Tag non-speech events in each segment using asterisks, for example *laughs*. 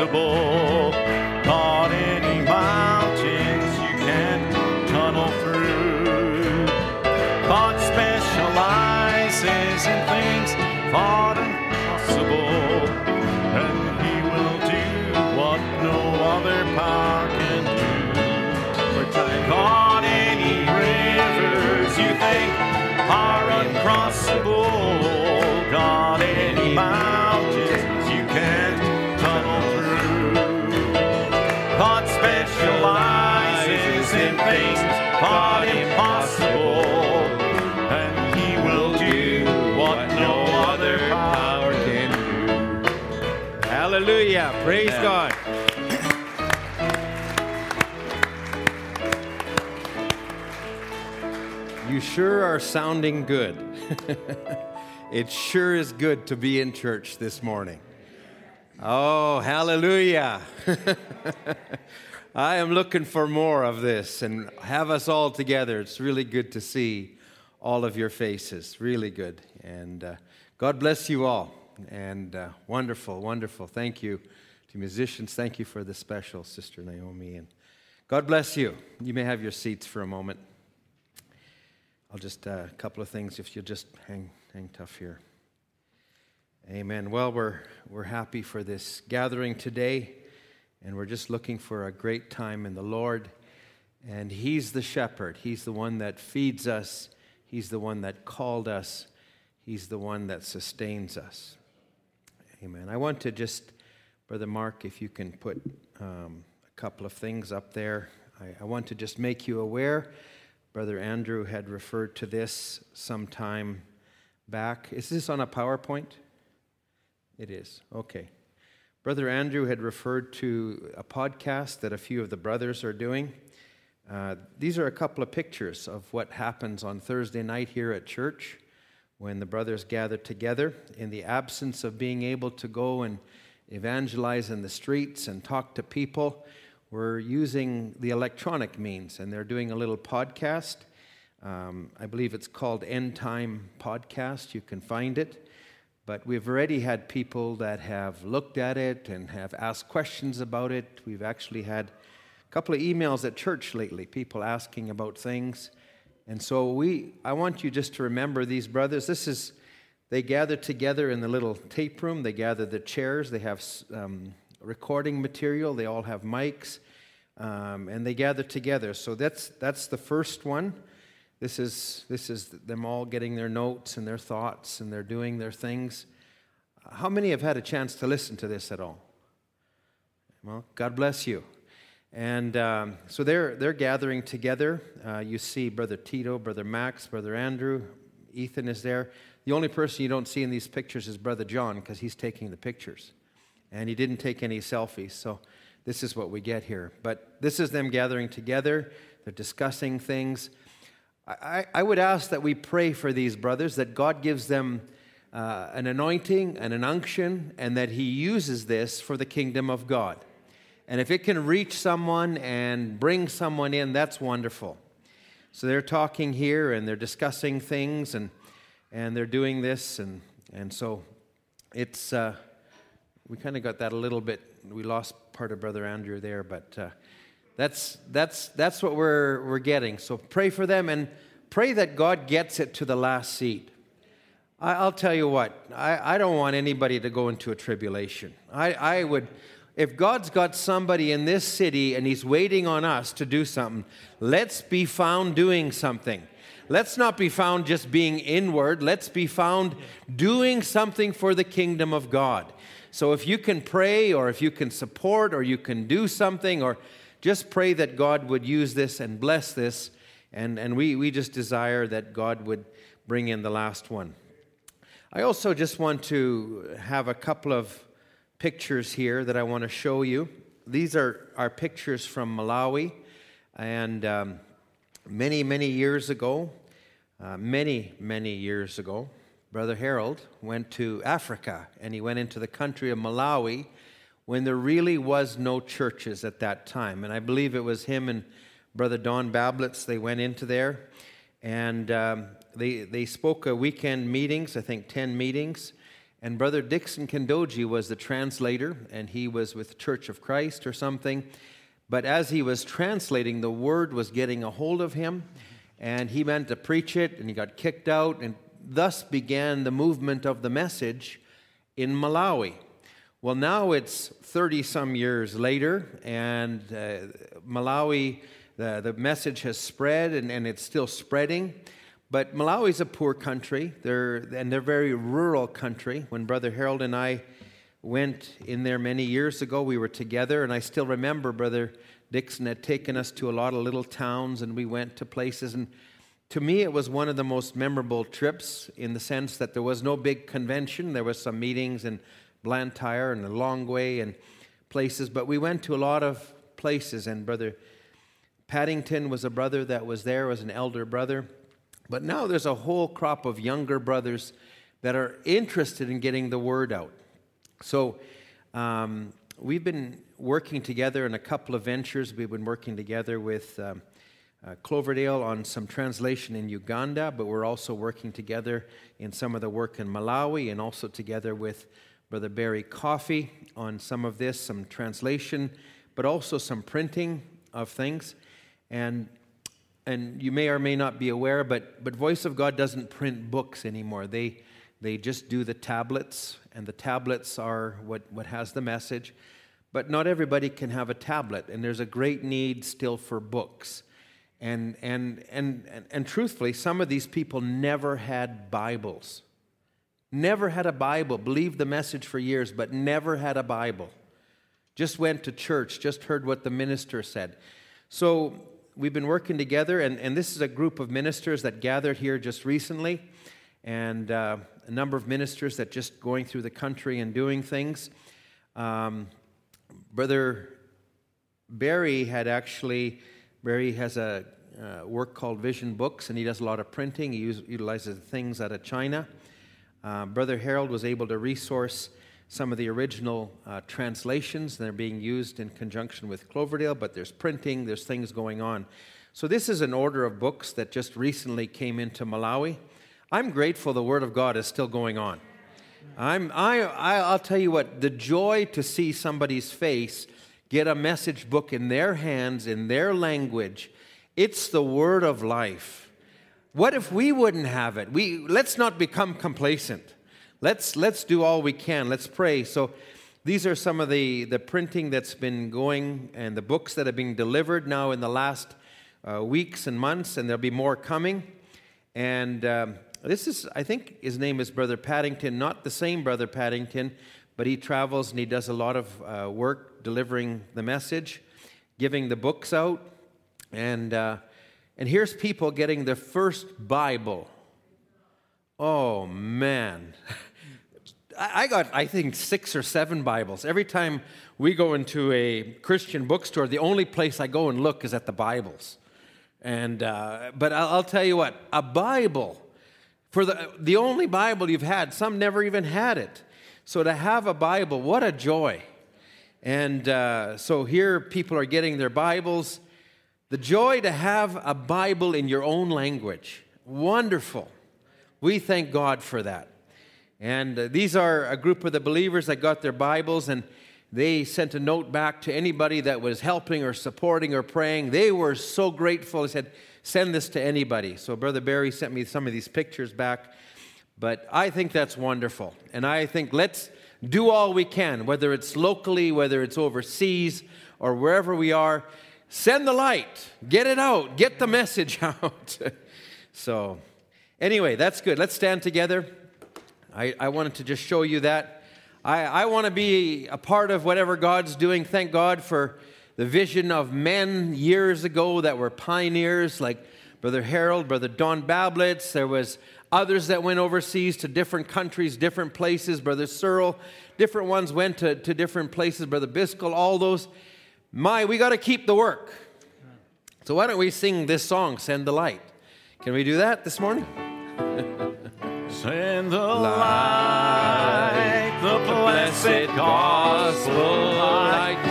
impossible. Praise Amen. God. You sure are sounding good. *laughs* it sure is good to be in church this morning. Oh, hallelujah. *laughs* I am looking for more of this and have us all together. It's really good to see all of your faces. Really good. And uh, God bless you all. And uh, wonderful, wonderful. Thank you to musicians. Thank you for the special, Sister Naomi. And God bless you. You may have your seats for a moment. I'll just, uh, a couple of things if you'll just hang, hang tough here. Amen. Well, we're, we're happy for this gathering today, and we're just looking for a great time in the Lord. And He's the shepherd, He's the one that feeds us, He's the one that called us, He's the one that sustains us. Amen. I want to just, Brother Mark, if you can put um, a couple of things up there, I, I want to just make you aware. Brother Andrew had referred to this some time back. Is this on a PowerPoint? It is. Okay. Brother Andrew had referred to a podcast that a few of the brothers are doing. Uh, these are a couple of pictures of what happens on Thursday night here at church when the brothers gather together in the absence of being able to go and evangelize in the streets and talk to people. We're using the electronic means, and they're doing a little podcast. Um, I believe it's called End Time Podcast. You can find it. But we've already had people that have looked at it and have asked questions about it. We've actually had a couple of emails at church lately, people asking about things. And so we, I want you just to remember these brothers. This is, they gather together in the little tape room. They gather the chairs. They have um, recording material. They all have mics, um, and they gather together. So that's that's the first one. This is this is them all getting their notes and their thoughts, and they're doing their things. How many have had a chance to listen to this at all? Well, God bless you. And um, so they're they're gathering together. Uh, you see Brother Tito, Brother Max, Brother Andrew, Ethan is there. The only person you don't see in these pictures is Brother John because he's taking the pictures and he didn't take any selfies. So this is what we get here. But this is them gathering together, they're discussing things. I, I would ask that we pray for these brothers, that God gives them uh, an anointing and an unction, and that He uses this for the kingdom of God. And if it can reach someone and bring someone in, that's wonderful. So they're talking here and they're discussing things and, and they're doing this. And, and so it's, uh, we kind of got that a little bit. We lost part of Brother Andrew there, but uh, that's, that's, that's what we're, we're getting. So pray for them and pray that God gets it to the last seat. I, I'll tell you what, I, I don't want anybody to go into a tribulation. I, I would, if God's got somebody in this city and He's waiting on us to do something, let's be found doing something. Let's not be found just being inward. Let's be found doing something for the kingdom of God. So if you can pray, or if you can support, or you can do something, or just pray that God would use this and bless this. And, and we, we just desire that God would bring in the last one. I also just want to have a couple of pictures here that I want to show you. These are, are pictures from Malawi. And um, many, many years ago, uh, many, many years ago, Brother Harold went to Africa and he went into the country of Malawi when there really was no churches at that time. And I believe it was him and Brother Don Bablitz, they went into there and um, they, they spoke a weekend meetings, I think 10 meetings. And Brother Dixon Kendoji was the translator, and he was with Church of Christ or something. But as he was translating, the word was getting a hold of him, and he meant to preach it, and he got kicked out, and thus began the movement of the message in Malawi. Well, now it's 30 some years later, and uh, Malawi, the, the message has spread and, and it's still spreading. But Malawi is a poor country, they're, and they're a very rural country. When Brother Harold and I went in there many years ago, we were together, and I still remember Brother Dixon had taken us to a lot of little towns, and we went to places. And to me, it was one of the most memorable trips in the sense that there was no big convention. There was some meetings in Blantyre and Lilongwe and places, but we went to a lot of places. And Brother Paddington was a brother that was there, was an elder brother. But now there's a whole crop of younger brothers that are interested in getting the word out. So um, we've been working together in a couple of ventures. We've been working together with um, uh, Cloverdale on some translation in Uganda, but we're also working together in some of the work in Malawi and also together with Brother Barry Coffey on some of this, some translation, but also some printing of things. And and you may or may not be aware, but, but Voice of God doesn't print books anymore. They, they just do the tablets, and the tablets are what, what has the message. But not everybody can have a tablet, and there's a great need still for books. And, and, and, and, and truthfully, some of these people never had Bibles. Never had a Bible, believed the message for years, but never had a Bible. Just went to church, just heard what the minister said. So we've been working together, and, and this is a group of ministers that gathered here just recently, and uh, a number of ministers that just going through the country and doing things. Um, Brother Barry had actually, Barry has a uh, work called Vision Books, and he does a lot of printing. He use, utilizes things out of China. Uh, Brother Harold was able to resource some of the original uh, translations. They're being used in conjunction with Cloverdale, but there's printing, there's things going on. So, this is an order of books that just recently came into Malawi. I'm grateful the Word of God is still going on. I'm, I, I, I'll tell you what, the joy to see somebody's face get a message book in their hands, in their language, it's the Word of life. What if we wouldn't have it? We, let's not become complacent. Let's, let's do all we can. Let's pray. So, these are some of the, the printing that's been going and the books that have been delivered now in the last uh, weeks and months, and there'll be more coming. And um, this is, I think his name is Brother Paddington, not the same Brother Paddington, but he travels and he does a lot of uh, work delivering the message, giving the books out. And, uh, and here's people getting their first Bible. Oh, man. *laughs* I got, I think, six or seven Bibles. Every time we go into a Christian bookstore, the only place I go and look is at the Bibles. And, uh, but I'll, I'll tell you what, a Bible, for the, the only Bible you've had, some never even had it. So to have a Bible, what a joy. And uh, so here people are getting their Bibles. The joy to have a Bible in your own language. Wonderful. We thank God for that. And uh, these are a group of the believers that got their Bibles and they sent a note back to anybody that was helping or supporting or praying. They were so grateful. They said, send this to anybody. So Brother Barry sent me some of these pictures back. But I think that's wonderful. And I think let's do all we can, whether it's locally, whether it's overseas, or wherever we are. Send the light, get it out, get the *laughs* message out. *laughs* so, anyway, that's good. Let's stand together. I, I wanted to just show you that. I, I want to be a part of whatever God's doing. Thank God for the vision of men years ago that were pioneers, like Brother Harold, Brother Don Bablitz. There was others that went overseas to different countries, different places. Brother Searle, different ones went to, to different places. Brother Biscoe, all those. My, we got to keep the work. So why don't we sing this song, Send the Light? Can we do that this morning? *laughs* Send the light, blessed gospel light.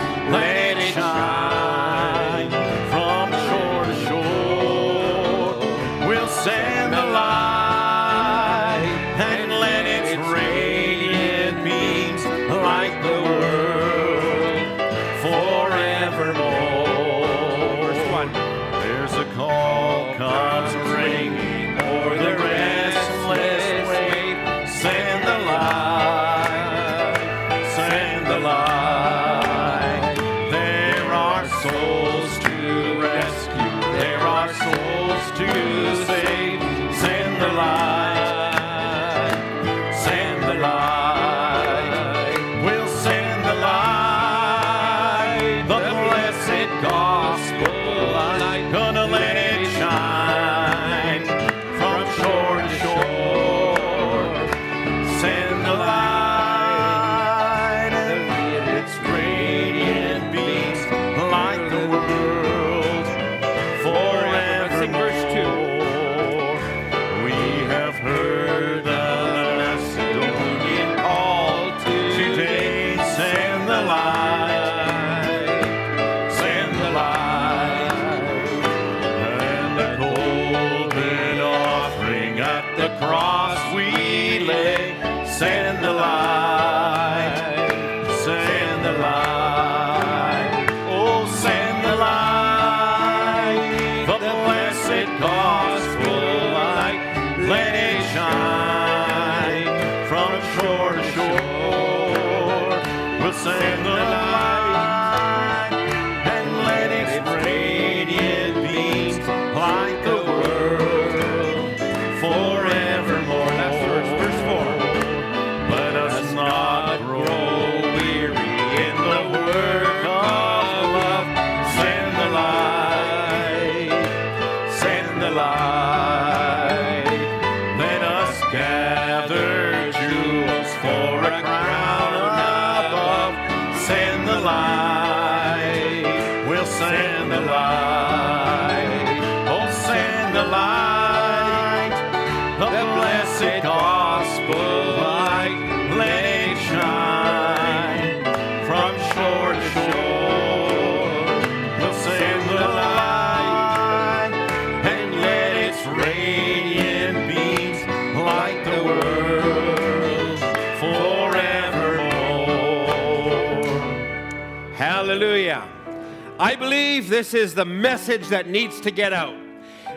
Believe this is the message that needs to get out.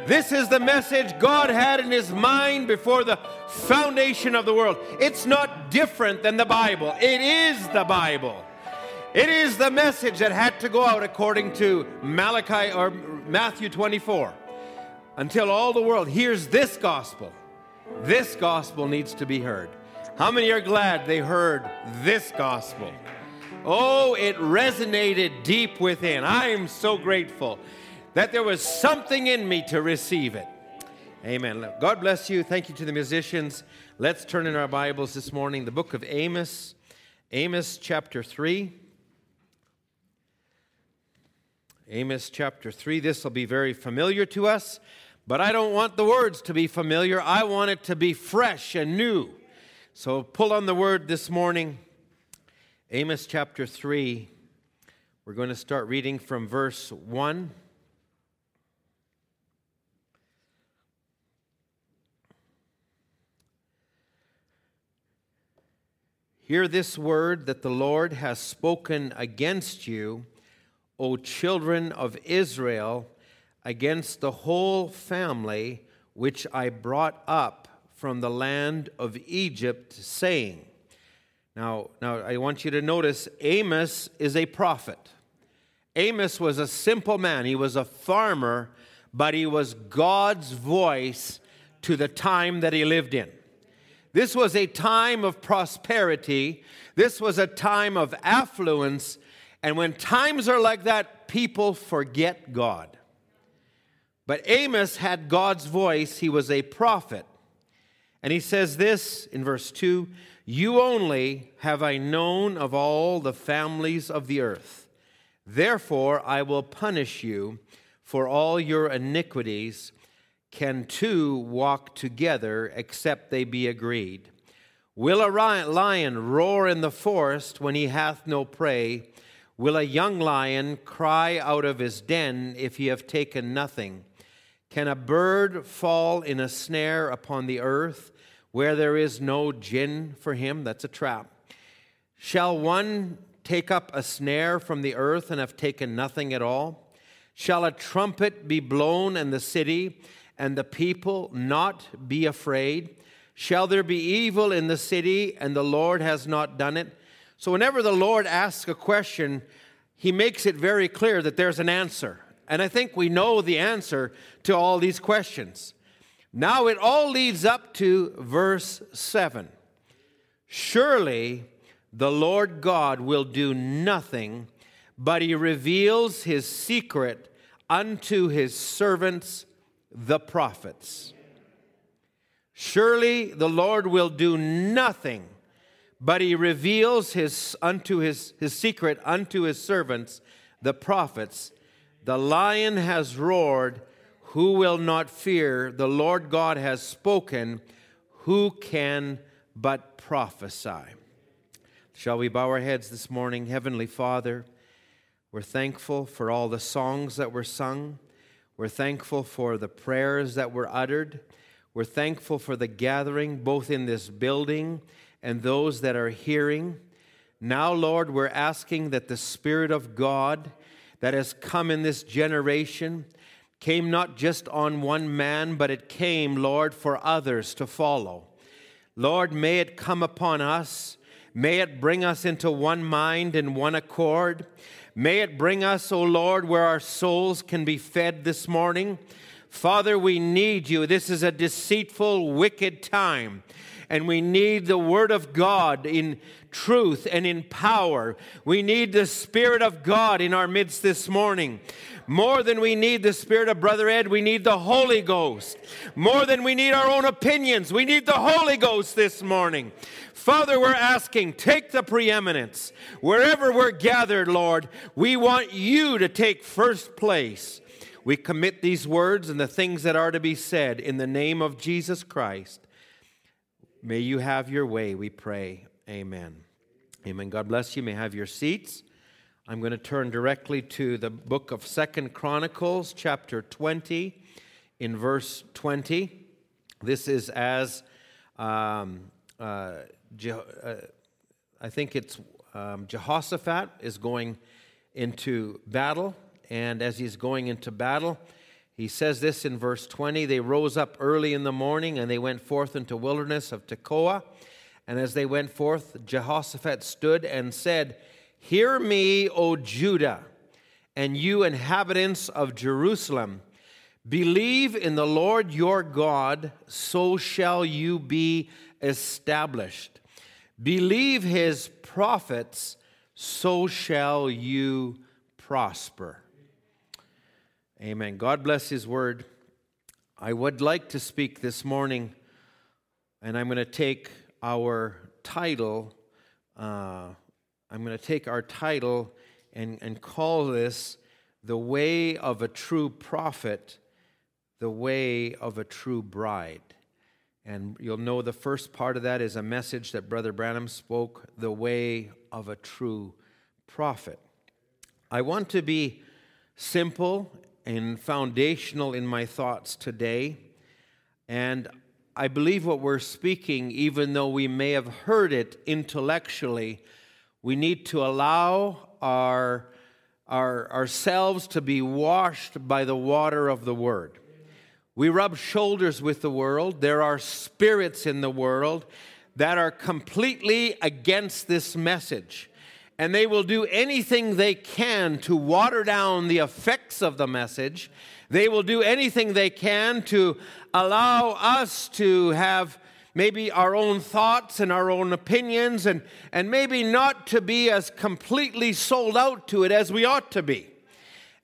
This is the message God had in his mind before the foundation of the world. It's not different than the Bible, it is the Bible. It is the message that had to go out according to Malachi or Matthew 24 until all the world hears this gospel. This gospel needs to be heard. How many are glad they heard this gospel? Oh, it resonated deep within. I am so grateful that there was something in me to receive it. Amen. God bless you. Thank you to the musicians. Let's turn in our Bibles this morning, the book of Amos, Amos chapter 3. Amos chapter 3. This will be very familiar to us, but I don't want the words to be familiar. I want it to be fresh and new. So pull on the word this morning. Amos chapter 3. We're going to start reading from verse 1. Hear this word that the Lord has spoken against you, O children of Israel, against the whole family which I brought up from the land of Egypt, saying, now, now, I want you to notice Amos is a prophet. Amos was a simple man. He was a farmer, but he was God's voice to the time that he lived in. This was a time of prosperity. This was a time of affluence. And when times are like that, people forget God. But Amos had God's voice. He was a prophet. And he says this in verse 2 You only have I known of all the families of the earth. Therefore, I will punish you for all your iniquities. Can two walk together except they be agreed? Will a lion roar in the forest when he hath no prey? Will a young lion cry out of his den if he have taken nothing? Can a bird fall in a snare upon the earth where there is no gin for him? That's a trap. Shall one take up a snare from the earth and have taken nothing at all? Shall a trumpet be blown in the city and the people not be afraid? Shall there be evil in the city and the Lord has not done it? So, whenever the Lord asks a question, he makes it very clear that there's an answer. And I think we know the answer to all these questions. Now it all leads up to verse 7. Surely the Lord God will do nothing, but he reveals his secret unto his servants, the prophets. Surely the Lord will do nothing, but he reveals his unto his, his secret unto his servants, the prophets. The lion has roared, who will not fear? The Lord God has spoken, who can but prophesy? Shall we bow our heads this morning? Heavenly Father, we're thankful for all the songs that were sung. We're thankful for the prayers that were uttered. We're thankful for the gathering, both in this building and those that are hearing. Now, Lord, we're asking that the Spirit of God that has come in this generation came not just on one man, but it came, Lord, for others to follow. Lord, may it come upon us. May it bring us into one mind and one accord. May it bring us, O Lord, where our souls can be fed this morning. Father, we need you. This is a deceitful, wicked time, and we need the Word of God in truth and in power. We need the Spirit of God in our midst this morning. More than we need the Spirit of Brother Ed, we need the Holy Ghost. More than we need our own opinions, we need the Holy Ghost this morning. Father, we're asking, take the preeminence. Wherever we're gathered, Lord, we want you to take first place. We commit these words and the things that are to be said in the name of Jesus Christ. May you have your way, we pray. Amen. Amen. God bless you. May have your seats. I'm going to turn directly to the book of Second Chronicles, chapter 20, in verse 20. This is as um, uh, Je- uh, I think it's um, Jehoshaphat is going into battle, and as he's going into battle, he says this in verse 20 They rose up early in the morning and they went forth into wilderness of Tekoa. And as they went forth, Jehoshaphat stood and said, Hear me, O Judah, and you inhabitants of Jerusalem. Believe in the Lord your God, so shall you be established. Believe his prophets, so shall you prosper. Amen. God bless his word. I would like to speak this morning, and I'm going to take our title. Uh, I'm going to take our title and, and call this The Way of a True Prophet, The Way of a True Bride. And you'll know the first part of that is a message that Brother Branham spoke, The Way of a True Prophet. I want to be simple and foundational in my thoughts today. And I believe what we're speaking, even though we may have heard it intellectually, we need to allow our, our, ourselves to be washed by the water of the Word. We rub shoulders with the world. There are spirits in the world that are completely against this message. And they will do anything they can to water down the effects of the message. They will do anything they can to allow us to have maybe our own thoughts and our own opinions, and, and maybe not to be as completely sold out to it as we ought to be.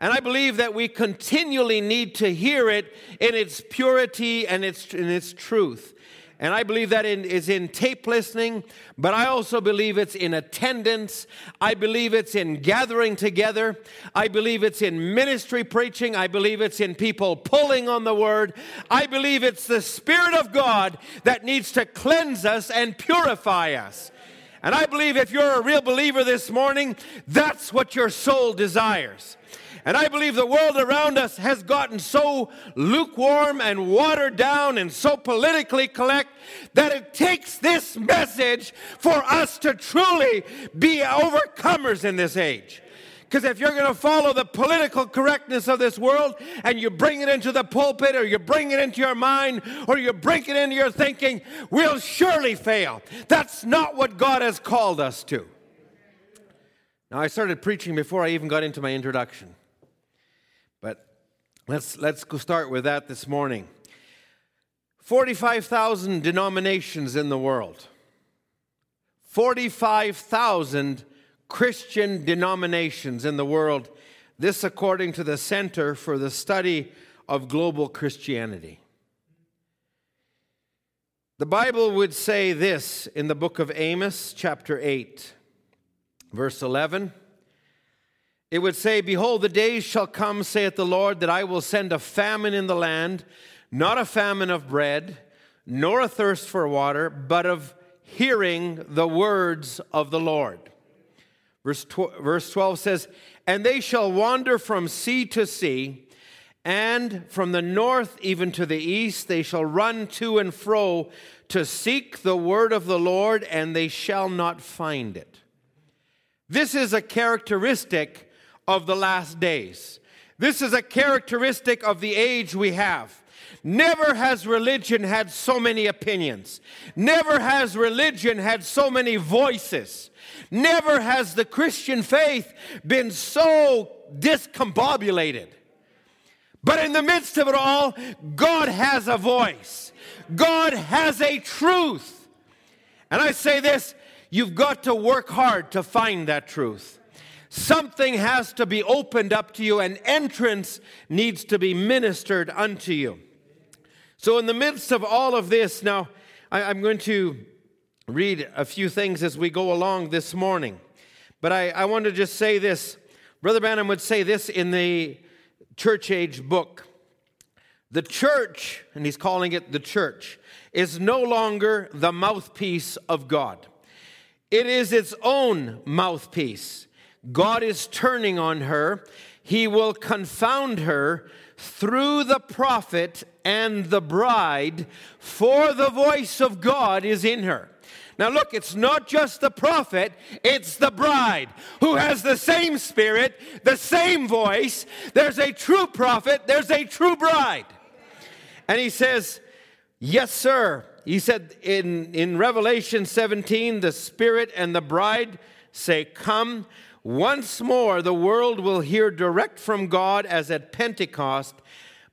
And I believe that we continually need to hear it in its purity and its, in its truth. And I believe that in, is in tape listening, but I also believe it's in attendance. I believe it's in gathering together. I believe it's in ministry preaching. I believe it's in people pulling on the word. I believe it's the Spirit of God that needs to cleanse us and purify us. And I believe if you're a real believer this morning, that's what your soul desires. And I believe the world around us has gotten so lukewarm and watered down and so politically correct that it takes this message for us to truly be overcomers in this age. Because if you're going to follow the political correctness of this world and you bring it into the pulpit or you bring it into your mind or you bring it into your thinking, we'll surely fail. That's not what God has called us to. Now, I started preaching before I even got into my introduction. But let's, let's go start with that this morning. 45,000 denominations in the world. 45,000 Christian denominations in the world. This, according to the Center for the Study of Global Christianity. The Bible would say this in the book of Amos, chapter 8, verse 11. It would say, Behold, the days shall come, saith the Lord, that I will send a famine in the land, not a famine of bread, nor a thirst for water, but of hearing the words of the Lord. Verse, tw- verse 12 says, And they shall wander from sea to sea, and from the north even to the east, they shall run to and fro to seek the word of the Lord, and they shall not find it. This is a characteristic of the last days. This is a characteristic of the age we have. Never has religion had so many opinions. Never has religion had so many voices. Never has the Christian faith been so discombobulated. But in the midst of it all, God has a voice. God has a truth. And I say this you've got to work hard to find that truth. Something has to be opened up to you, and entrance needs to be ministered unto you. So, in the midst of all of this, now I, am going to read a few things as we go along this morning. But I, I want to just say this. Brother Branham would say this in the church age book. The church, and he's calling it the church, is no longer the mouthpiece of God. It is its own mouthpiece. God is turning on her. He will confound her through the prophet and the bride, for the voice of God is in her. Now, look, it's not just the prophet, it's the bride who has the same spirit, the same voice. There's a true prophet, there's a true bride. And he says, Yes, sir. He said in, in Revelation 17, the Spirit and the bride say, Come. Once more, the world will hear direct from God as at Pentecost,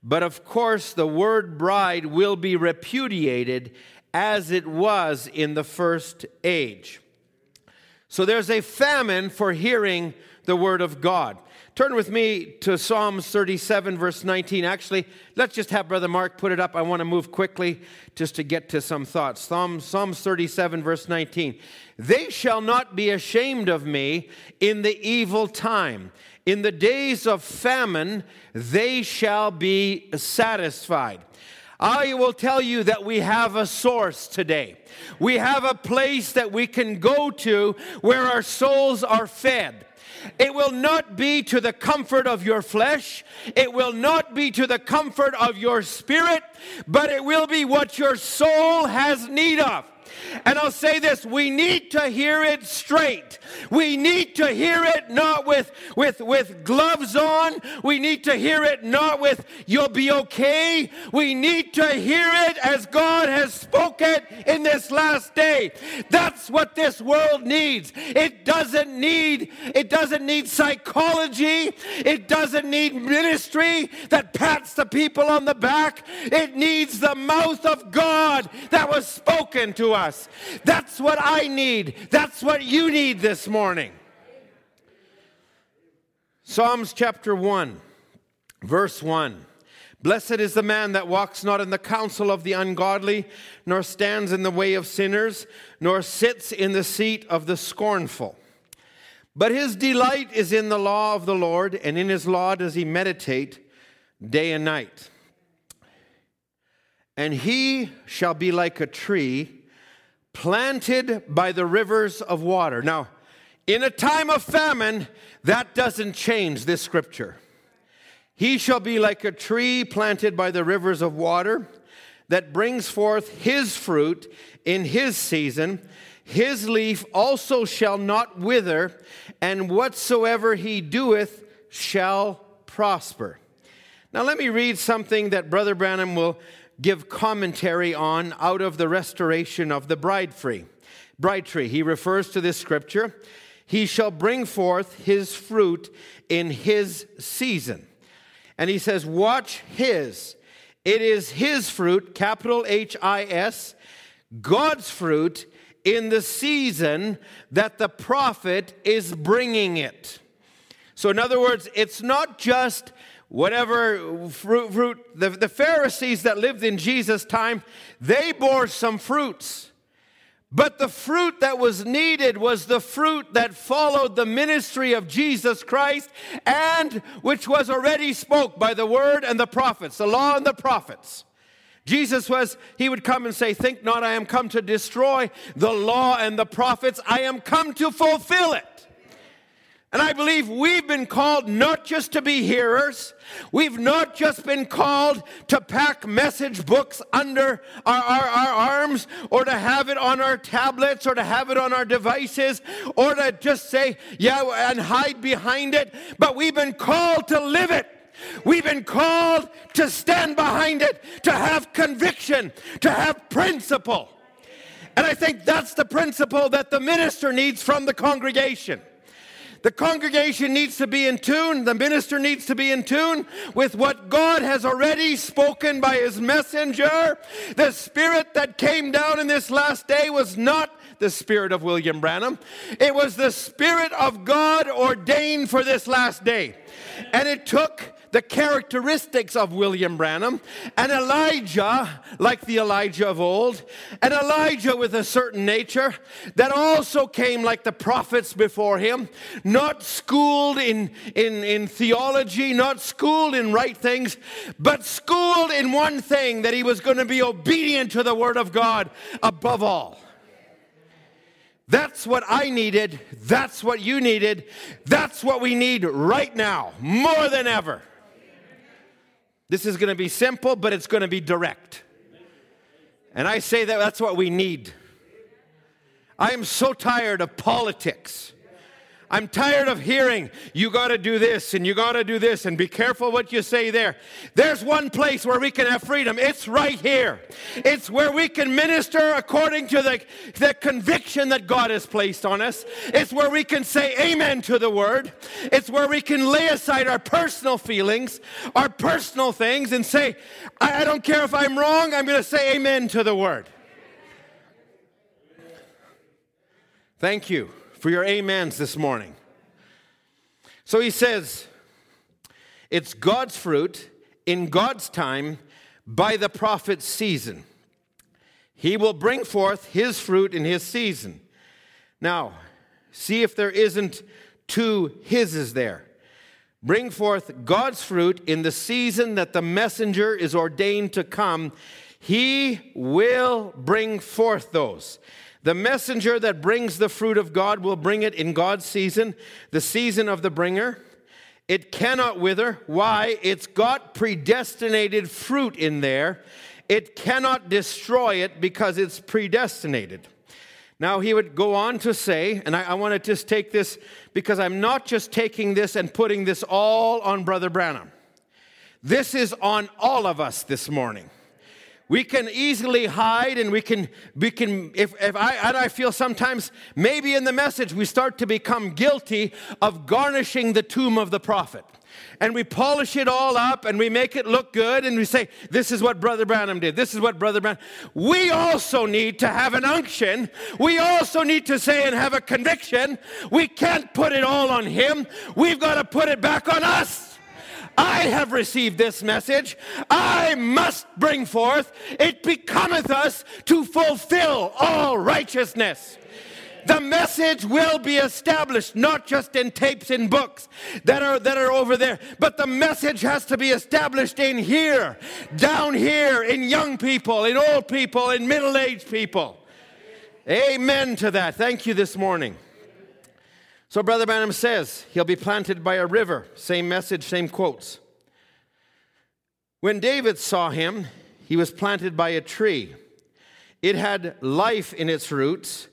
but of course, the word bride will be repudiated as it was in the first age. So there's a famine for hearing the word of God. Turn with me to Psalms 37, verse 19. Actually, let's just have Brother Mark put it up. I want to move quickly just to get to some thoughts. Psalm, Psalms 37, verse 19. They shall not be ashamed of me in the evil time. In the days of famine, they shall be satisfied. I will tell you that we have a source today. We have a place that we can go to where our souls are fed. It will not be to the comfort of your flesh. It will not be to the comfort of your spirit, but it will be what your soul has need of. And I'll say this we need to hear it straight. We need to hear it not with, with, with gloves on. We need to hear it not with you'll be okay. We need to hear it as God has spoken in this last day. That's what this world needs. It doesn't need it doesn't need psychology. It doesn't need ministry that pats the people on the back. It needs the mouth of God that was spoken to us us. That's what I need. That's what you need this morning. Psalms chapter 1, verse 1. Blessed is the man that walks not in the counsel of the ungodly, nor stands in the way of sinners, nor sits in the seat of the scornful. But his delight is in the law of the Lord, and in his law does he meditate day and night. And he shall be like a tree planted by the rivers of water. Now, in a time of famine, that doesn't change this scripture. He shall be like a tree planted by the rivers of water that brings forth his fruit in his season. His leaf also shall not wither, and whatsoever he doeth shall prosper. Now, let me read something that Brother Branham will give commentary on out of the restoration of the bride tree. Bride tree. He refers to this scripture. He shall bring forth his fruit in his season. And he says, Watch his. It is his fruit, capital H I S, God's fruit in the season that the prophet is bringing it. So, in other words, it's not just whatever fruit, fruit the, the Pharisees that lived in Jesus' time, they bore some fruits. But the fruit that was needed was the fruit that followed the ministry of Jesus Christ and which was already spoke by the word and the prophets, the law and the prophets. Jesus was, he would come and say, Think not, I am come to destroy the law and the prophets, I am come to fulfill it. And I believe we've been called not just to be hearers, we've not just been called to pack message books under our, our, our, arms or to have it on our tablets or to have it on our devices or to just say, yeah, and hide behind it, but we've been called to live it. We've been called to stand behind it, to have conviction, to have principle. And I think that's the principle that the minister needs from the congregation. The congregation needs to be in tune, the minister needs to be in tune with what God has already spoken by his messenger. The spirit that came down in this last day was not the spirit of William Branham, it was the spirit of God ordained for this last day. And it took the characteristics of William Branham, and Elijah, like the Elijah of old, and Elijah with a certain nature that also came like the prophets before him, not schooled in, in, in theology, not schooled in right things, but schooled in one thing that he was going to be obedient to the Word of God above all. That's what I needed. That's what you needed. That's what we need right now, more than ever. This is going to be simple, but it's going to be direct. And I say that that's what we need. I am so tired of politics. I'm tired of hearing you got to do this and you got to do this and be careful what you say there. There's one place where we can have freedom. It's right here. It's where we can minister according to the, the conviction that God has placed on us. It's where we can say amen to the word. It's where we can lay aside our personal feelings, our personal things, and say, I, I don't care if I'm wrong, I'm going to say amen to the word. Thank you for your amens this morning. So he says, it's God's fruit in God's time by the prophet's season. He will bring forth his fruit in his season. Now, see if there isn't two hises there. Bring forth God's fruit in the season that the messenger is ordained to come. He will bring forth those. The messenger that brings the fruit of God will bring it in God's season, the season of the bringer. It cannot wither. Why? It's got predestinated fruit in there. It cannot destroy it because it's predestinated. Now, he would go on to say, and I, I want to just take this because I'm not just taking this and putting this all on Brother Branham. This is on all of us this morning we can easily hide and we can we can if, if I and I feel sometimes maybe in the message we start to become guilty of garnishing the tomb of the prophet. And we polish it all up and we make it look good and we say, This is what Brother Branham did. This is what Brother Branham. We also need to have an unction. We also need to say and have a conviction. We can't put it all on him. We've got to put it back on us. I have received this message. I must bring forth. It becometh us to fulfill all righteousness. The message will be established not just in tapes and books that are, that are over there, but the message has to be established in here, down here, in young people, in old people, in middle aged people. Amen to that. Thank you this morning. So, Brother Branham says he'll be planted by a river. Same message, same quotes. When David saw him, he was planted by a tree. It had life in its roots.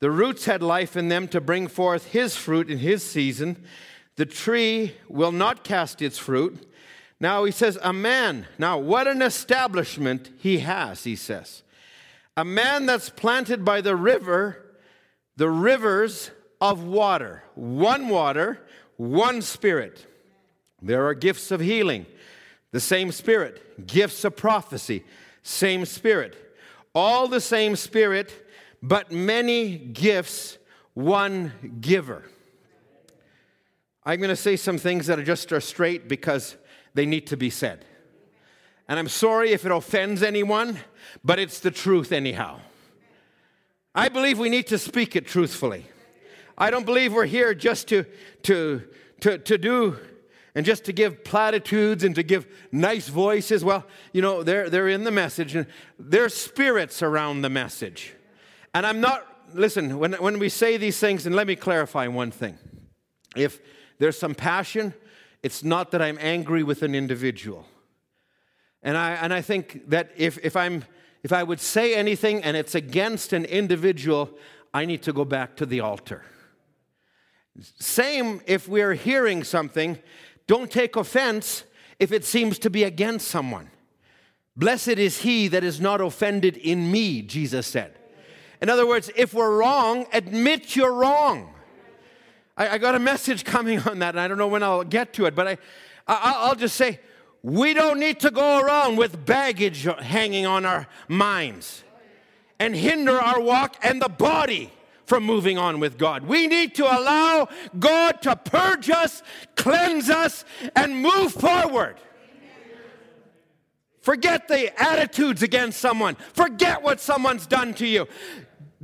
The roots had life in them to bring forth his fruit in his season. The tree will not cast its fruit. Now he says, A man, now what an establishment he has, he says. A man that's planted by the river, the rivers of water. One water, one spirit. There are gifts of healing, the same spirit. Gifts of prophecy, same spirit. All the same spirit, but many gifts, one giver. I'm going to say some things that are just are straight because they need to be said. And I'm sorry if it offends anyone, but it's the truth anyhow. I believe we need to speak it truthfully. I don't believe we're here just to, to, to, to do and just to give platitudes and to give nice voices. Well, you know, they're, they're in the message and there's spirits around the message. And I'm not, listen, when, when we say these things, and let me clarify one thing. If there's some passion, it's not that I'm angry with an individual. And I, and I think that if, if, I'm, if I would say anything and it's against an individual, I need to go back to the altar. Same if we're hearing something, don't take offense if it seems to be against someone. Blessed is he that is not offended in me, Jesus said. In other words, if we're wrong, admit you're wrong. I, I got a message *laughs* coming on that, and I don't know when I'll get to it, but I, I, I'll just say, we don't need to go around with baggage hanging on our minds and hinder our walk and the body from moving on with God. We need to allow God to purge us, cleanse us, and move forward. Forget the attitudes against someone. Forget what someone's done to you.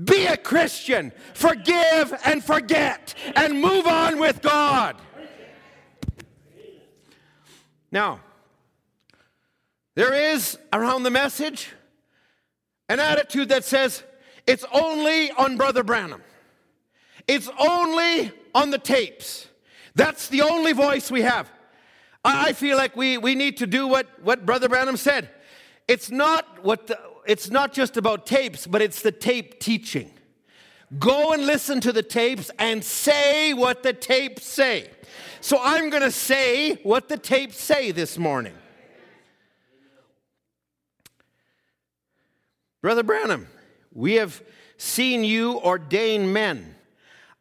Be a Christian. Forgive and forget and move on with God. Now, there is around the message an attitude that says it's only on Brother Branham, it's only on the tapes. That's the only voice we have. I feel like we, we need to do what, what Brother Branham said. It's not, what the, it's not just about tapes, but it's the tape teaching. Go and listen to the tapes and say what the tapes say. So I'm going to say what the tapes say this morning. Brother Branham, we have seen you ordain men.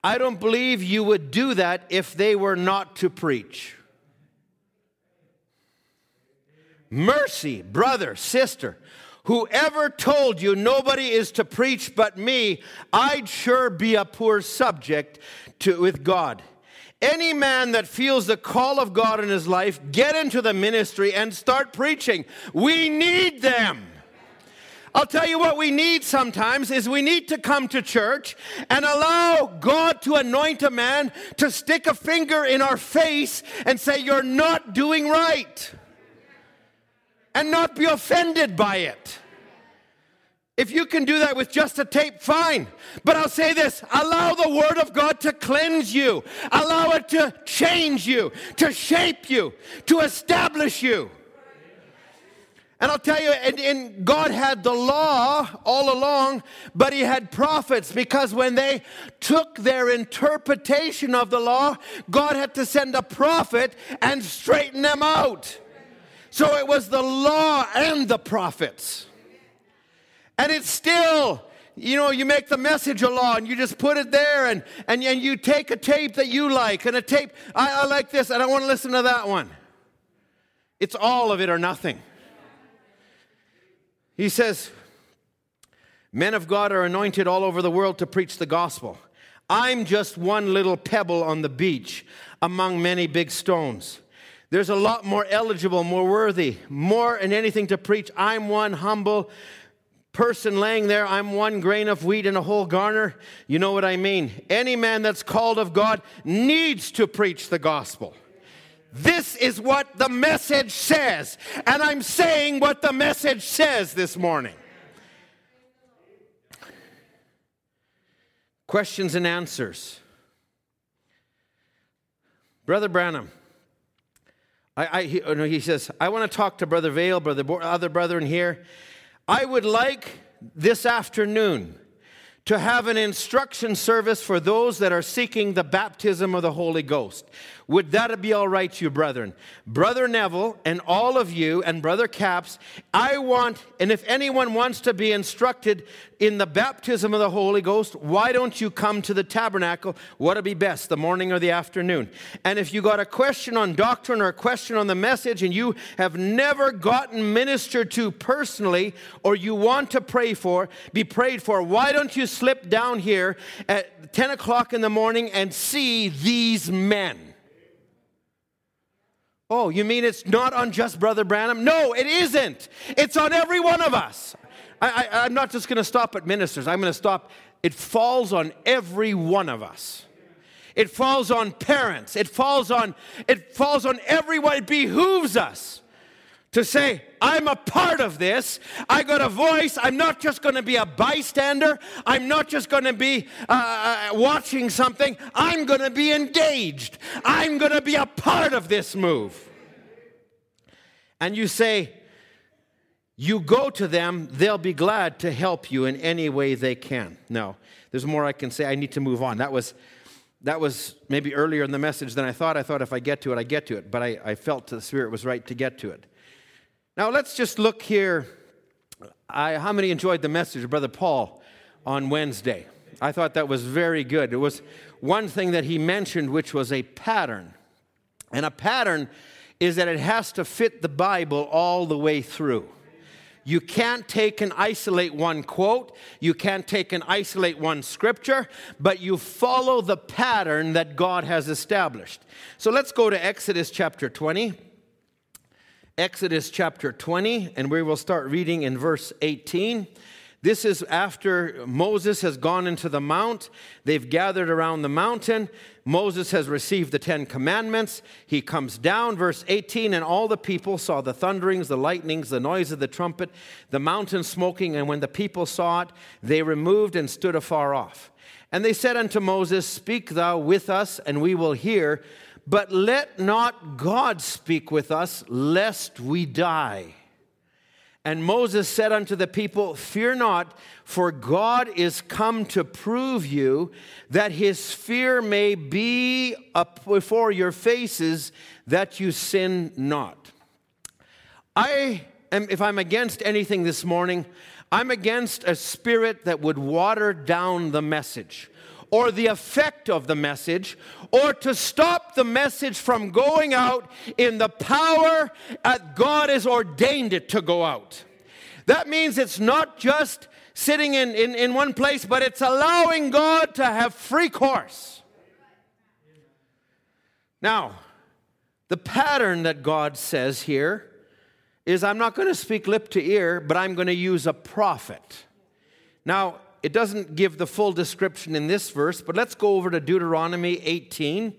I don't believe you would do that if they were not to preach. Mercy, brother, sister, whoever told you nobody is to preach but me, I'd sure be a poor subject to, with God. Any man that feels the call of God in his life, get into the ministry and start preaching. We need them. I'll tell you what we need sometimes is we need to come to church and allow God to anoint a man to stick a finger in our face and say, You're not doing right and not be offended by it. If you can do that with just a tape, fine. But I'll say this allow the Word of God to cleanse you, allow it to change you, to shape you, to establish you. And I'll tell you, and, and, God had the law all along, but He had prophets because when they took their interpretation of the law, God had to send a prophet and straighten them out. So it was the law and the prophets. And it's still, you know, you make the message a law and you just put it there and, and, and you take a tape that you like and a tape, I, I like this, I don't want to listen to that one. It's all of it or nothing. He says, Men of God are anointed all over the world to preach the gospel. I'm just one little pebble on the beach among many big stones. There's a lot more eligible, more worthy, more in anything to preach. I'm one humble person laying there. I'm one grain of wheat in a whole garner. You know what I mean. Any man that's called of God needs to preach the gospel. This is what the message says. And I'm saying what the message says this morning. Questions and answers. Brother Branham, I, I, he, oh, he says, I want to talk to Brother Vayle, brother, other brethren here. I would like this afternoon to have an instruction service for those that are seeking the baptism of the Holy Ghost. Would that be all right, to you brethren? Brother Neville and all of you and Brother Capps, I want, and if anyone wants to be instructed in the baptism of the Holy Ghost, why don't you come to the tabernacle? What'd be best, the morning or the afternoon? And if you got a question on doctrine or a question on the message and you have never gotten ministered to personally or you want to pray for, be prayed for, why don't you slip down here at 10 o'clock in the morning and see these men? Oh, you mean it's not on just Brother Branham? No, it isn't. It's on every one of us. I, I, I'm not just going to stop at ministers, I'm going to stop. It falls on every one of us. It falls on parents. It falls on it falls on everyone. It behooves us to say, I'm a part of this. I got a voice. I'm not just going to be a bystander. I'm not just going to be uh, uh, watching something. I'm going to be engaged. I'm going to be a part of this move. And you say, you go to them, they'll be glad to help you in any way they can. No, there's more I can say. I need to move on. That was that was maybe earlier in the message than I thought. I thought if I get to it, I get to it, but I, I felt the Spirit was right to get to it. Now let's just look here. I, how many enjoyed the message of Brother Paul on Wednesday? I thought that was very good. It was one thing that he mentioned, which was a pattern. And a pattern is that it has to fit the Bible all the way through. You can't take and isolate one quote, you can't take and isolate one scripture, but you follow the pattern that God has established. So let's go to Exodus chapter 20. Exodus chapter 20, and we will start reading in verse 18. This is after Moses has gone into the mount. They've gathered around the mountain. Moses has received the Ten Commandments. He comes down, verse 18, and all the people saw the thunderings, the lightnings, the noise of the trumpet, the mountain smoking. And when the people saw it, they removed and stood afar off. And they said unto Moses, Speak thou with us, and we will hear. But let not God speak with us, lest we die. And Moses said unto the people, Fear not, for God is come to prove you that his fear may be up before your faces, that you sin not. I am, if I'm against anything this morning, I'm against a spirit that would water down the message or the effect of the message, or to stop the message from going out in the power that God has ordained it to go out. That means it's not just sitting in, in, in one place, but it's allowing God to have free course. Now, the pattern that God says here is I'm not going to speak lip to ear, but I'm going to use a prophet. Now, it doesn't give the full description in this verse, but let's go over to Deuteronomy 18.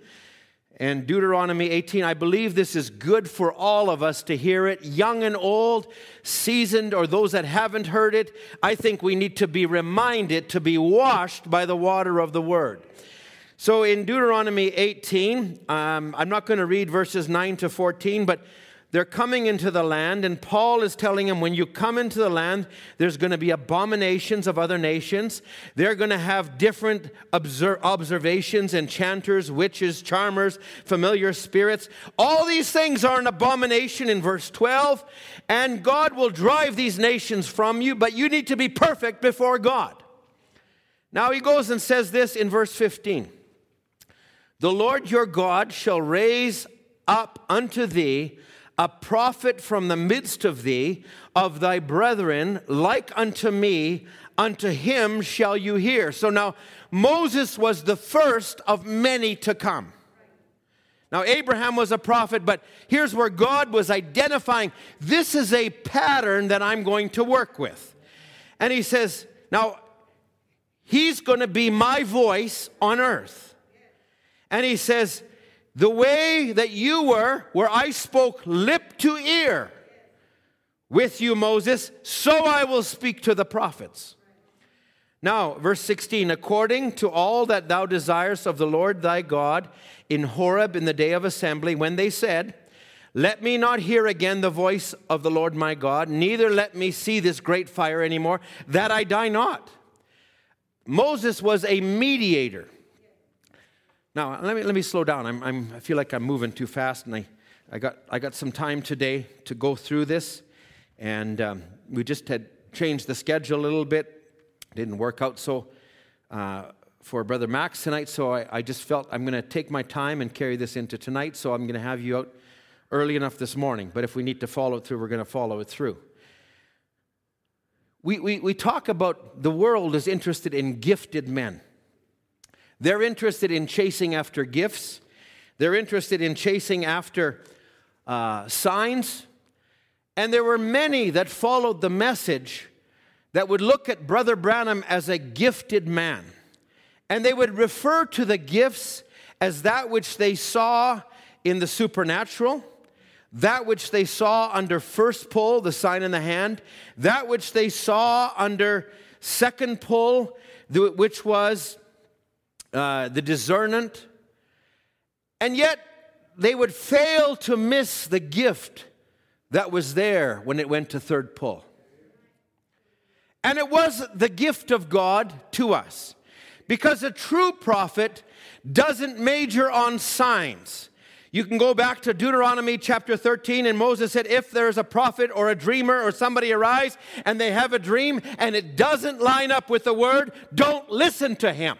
And Deuteronomy 18, I believe this is good for all of us to hear it, young and old, seasoned, or those that haven't heard it. I think we need to be reminded to be washed by the water of the word. So in Deuteronomy 18, um, I'm not going to read verses 9 to 14, but they're coming into the land, and Paul is telling them when you come into the land, there's going to be abominations of other nations. They're going to have different obser- observations, enchanters, witches, charmers, familiar spirits. All these things are an abomination in verse 12, and God will drive these nations from you, but you need to be perfect before God. Now he goes and says this in verse 15 The Lord your God shall raise up unto thee a prophet from the midst of thee, of thy brethren, like unto me, unto him shall you hear. So now, Moses was the first of many to come. Now, Abraham was a prophet, but here's where God was identifying this is a pattern that I'm going to work with. And he says, Now, he's going to be my voice on earth. And he says, the way that you were, where I spoke lip to ear with you, Moses, so I will speak to the prophets. Now, verse 16, according to all that thou desirest of the Lord thy God in Horeb in the day of assembly, when they said, Let me not hear again the voice of the Lord my God, neither let me see this great fire anymore, that I die not. Moses was a mediator. Now, let me, let me slow down. I'm, I'm, i feel like I'm moving too fast, and I, I, got, I got some time today to go through this. And um, we just had changed the schedule a little bit. Didn't work out so uh, for Brother Max tonight, so I, I just felt I'm going to take my time and carry this into tonight. So I'm going to have you out early enough this morning. But if we need to follow it through, we're going to follow it through. We, we, we talk about the world is interested in gifted men. They're interested in chasing after gifts, they're interested in chasing after uh, signs. And there were many that followed the message that would look at Brother Branham as a gifted man. And they would refer to the gifts as that which they saw in the supernatural, that which they saw under first pull, the sign in the hand, that which they saw under second pull, which was uh, the discernment, and yet they would fail to miss the gift that was there when it went to third pull. And it was the gift of God to us. Because a true prophet doesn't major on signs. You can go back to Deuteronomy chapter 13, and Moses said, If there's a prophet or a dreamer or somebody arise and they have a dream and it doesn't line up with the word, don't listen to him.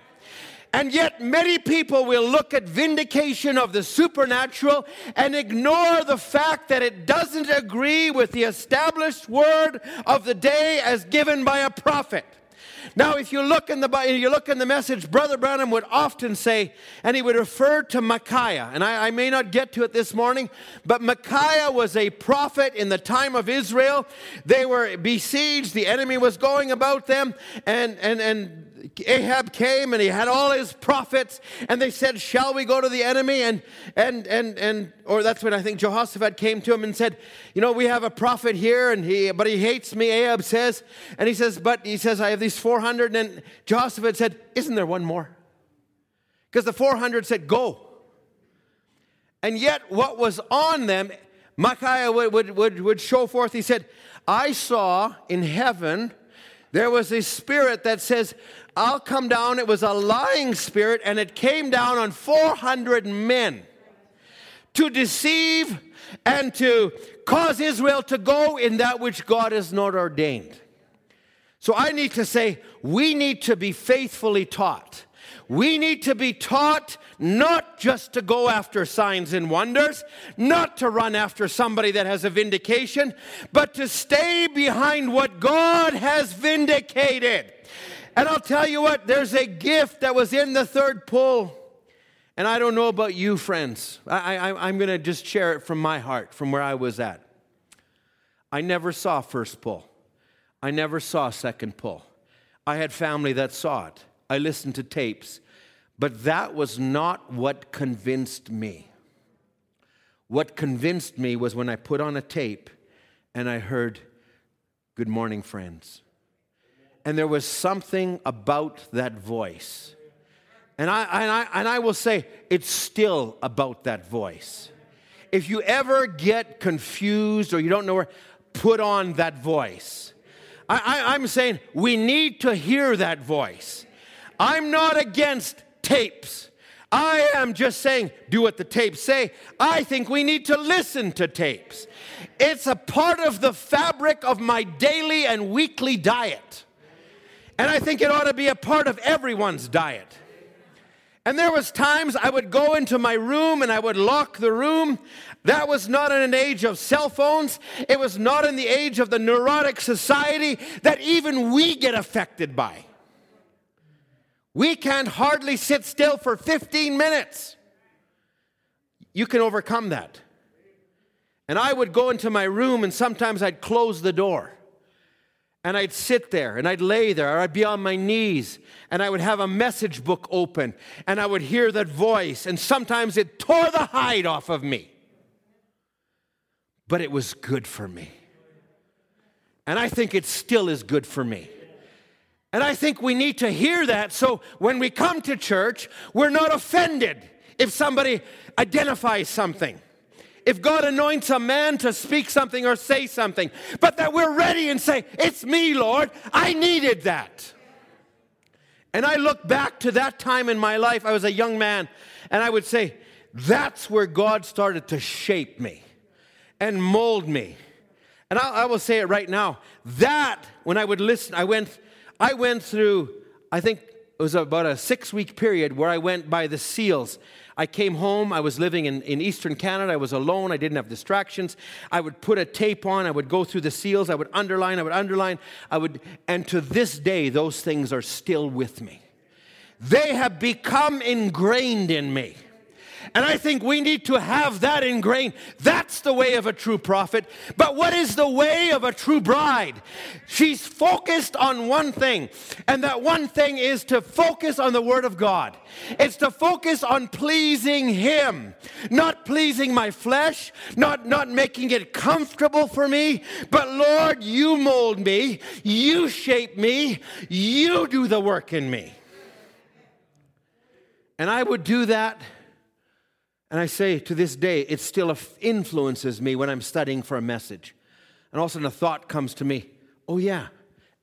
And yet, many people will look at vindication of the supernatural and ignore the fact that it doesn't agree with the established word of the day as given by a prophet. Now, if you look in the you look in the message, Brother Branham would often say, and he would refer to Micaiah, and I, I may not get to it this morning, but Micaiah was a prophet in the time of Israel. They were besieged; the enemy was going about them, and and and Ahab came and he had all his prophets, and they said, Shall we go to the enemy? And and and and or that's when I think Jehoshaphat came to him and said, You know, we have a prophet here, and he but he hates me, Ahab says. And he says, But he says, I have these 400. And Jehoshaphat said, Isn't there one more? Because the 400 said, Go. And yet, what was on them, Micaiah would, would, would, would show forth. He said, I saw in heaven there was a spirit that says, I'll come down. It was a lying spirit, and it came down on 400 men to deceive and to cause Israel to go in that which God has not ordained. So I need to say, we need to be faithfully taught. We need to be taught not just to go after signs and wonders, not to run after somebody that has a vindication, but to stay behind what God has vindicated. And I'll tell you what, there's a gift that was in the third pull. And I don't know about you, friends. I, am going to just share it from my heart, from where I was at. I never saw first pull. I never saw second pull. I had family that saw it. I listened to tapes. But that was not what convinced me. What convinced me was when I put on a tape and I heard, Good morning, friends. And there was something about that voice. And I, and, I, and I will say, it's still about that voice. If you ever get confused or you don't know where, put on that voice. I, I'm saying we need to hear that voice. I'm not against tapes. I am just saying, do what the tapes say. I think we need to listen to tapes. It's a part of the fabric of my daily and weekly diet. And I think it ought to be a part of everyone's diet. And there was times I would go into my room and I would lock the room. That was not in an age of cell phones. It was not in the age of the neurotic society that even we get affected by. We can't hardly sit still for 15 minutes. You can overcome that. And I would go into my room and sometimes I'd close the door and I'd sit there and I'd lay there or I'd be on my knees and I would have a message book open and I would hear that voice and sometimes it tore the hide off of me. But it was good for me. And I think it still is good for me. And I think we need to hear that so when we come to church, we're not offended if somebody identifies something if God anoints a man to speak something or say something, but that we're ready and say, It's me, Lord, I needed that. And I look back to that time in my life, I was a young man, and I would say, That's where God started to shape me and mold me. And I, I will say it right now. That, when I would listen, I went, I went through, I think it was about a six week period where I went by the seals I came home. I was living in, in Eastern Canada. I was alone. I didn't have distractions. I would put a tape on. I would go through the seals. I would underline. I would underline. I would, and to this day, those things are still with me. They have become ingrained in me. And I think we need to have that ingrained. That's the way of a true prophet. But what is the way of a true bride? She's focused on one thing, and that one thing is to focus on the Word of God. It's to focus on pleasing Him, not pleasing my flesh, not, not making it comfortable for me, but Lord, you mold me, you shape me, you do the work in me. And I would do that and I say to this day, it still influences me when I'm studying for a message. And all of a sudden a thought comes to me, oh, yeah,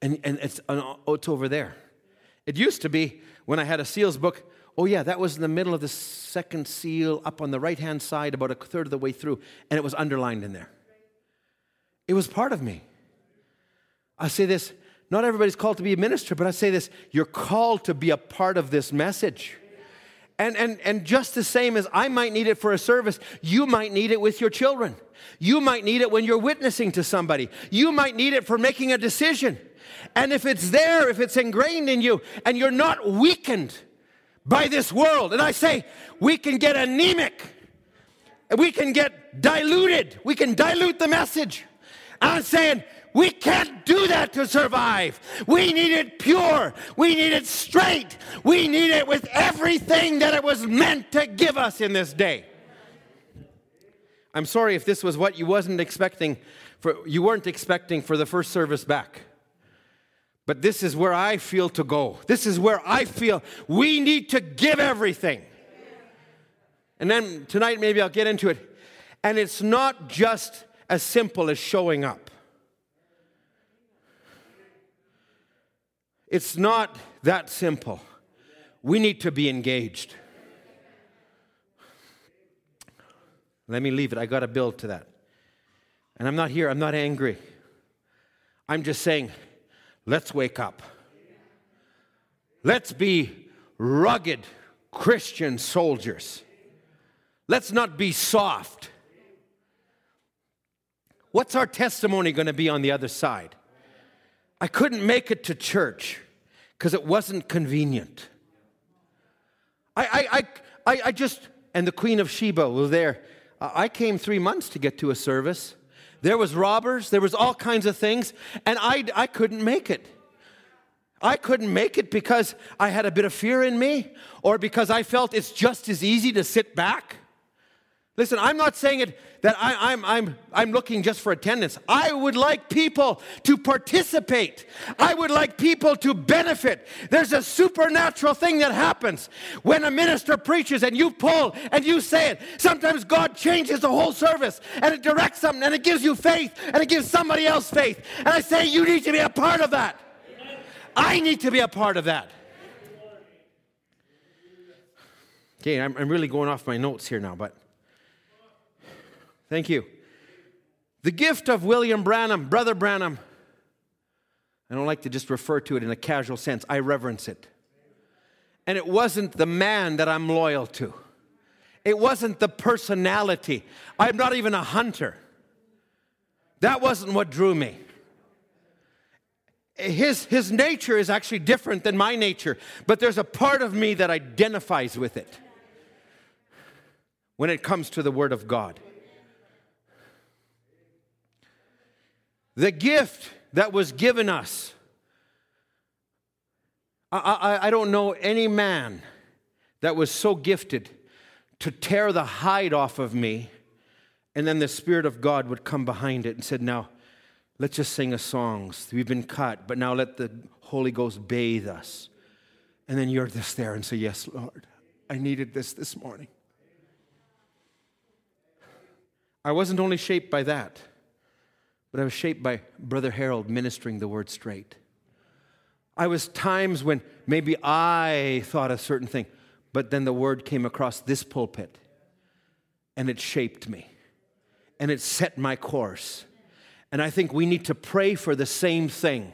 and, and it's, uh, oh, it's over there. It used to be, when I had a seals book. Oh, yeah, that was in the middle of the second seal, up on the right hand side, about a third of the way through, and it was underlined in there. It was part of me. I say this not everybody's called to be a minister, but I say this you're called to be a part of this message. And, and, and just the same as I might need it for a service, you might need it with your children. You might need it when you're witnessing to somebody. You might need it for making a decision. And if it's there, if it's ingrained in you, and you're not weakened by this world, and I say we can get anemic, we can get diluted, we can dilute the message. I'm saying we can't do that to survive. We need it pure. We need it straight. We need it with everything that it was meant to give us in this day. I'm sorry if this was what you wasn't expecting for you weren't expecting for the first service back. But this is where I feel to go. This is where I feel we need to give everything. And then tonight maybe I'll get into it. And it's not just as simple as showing up. It's not that simple. We need to be engaged. Let me leave it. I got to build to that. And I'm not here, I'm not angry. I'm just saying, let's wake up. Let's be rugged Christian soldiers. Let's not be soft. What's our testimony going to be on the other side? I couldn't make it to church because it wasn't convenient. I, I, I, I just, and the Queen of Sheba was there. I came three months to get to a service. There was robbers, there was all kinds of things, and I, I couldn't make it. I couldn't make it because I had a bit of fear in me or because I felt it's just as easy to sit back. Listen, I'm not saying it that I, am I'm, I'm, I'm looking just for attendance. I would like people to participate. I would like people to benefit. There's a supernatural thing that happens when a minister preaches and you pull and you say it. Sometimes God changes the whole service and it directs something and it gives you faith and it gives somebody else faith. And I say, you need to be a part of that. I need to be a part of that. Okay, I'm, I'm really going off my notes here now, but. Thank you. The gift of William Branham, Brother Branham. I don't like to just refer to it in a casual sense, I reverence it. And it wasn't the man that I'm loyal to, it wasn't the personality. I'm not even a hunter. That wasn't what drew me. His, his nature is actually different than my nature, but there's a part of me that identifies with it when it comes to the Word of God. The gift that was given us. I, I, I, don't know any man that was so gifted to tear the hide off of me, and then the Spirit of God would come behind it and said, Now, let's just sing a song. We've been cut, but now let the Holy Ghost bathe us. And then you're just there and say, Yes, Lord, I needed this this morning. I wasn't only shaped by that but I was shaped by Brother Harold ministering the word straight. I was times when maybe I thought a certain thing, but then the word came across this pulpit and it shaped me and it set my course. And I think we need to pray for the same thing.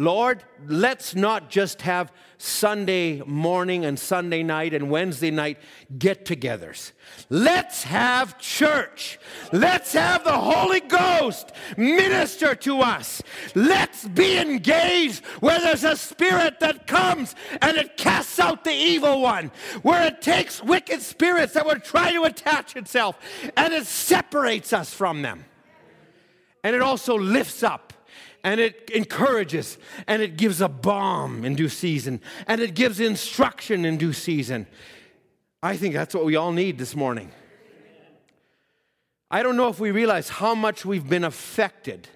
Lord, let's not just have Sunday morning and Sunday night and Wednesday night get togethers. Let's have church. Let's have the Holy Ghost minister to us. Let's be engaged where there's a spirit that comes and it casts out the evil one, where it takes wicked spirits that would try to attach itself and it separates us from them. And it also lifts up and it encourages and it gives a balm in due season and it gives instruction in due season. I think that's what we all need this morning. I don't know if we realize how much we've been affected.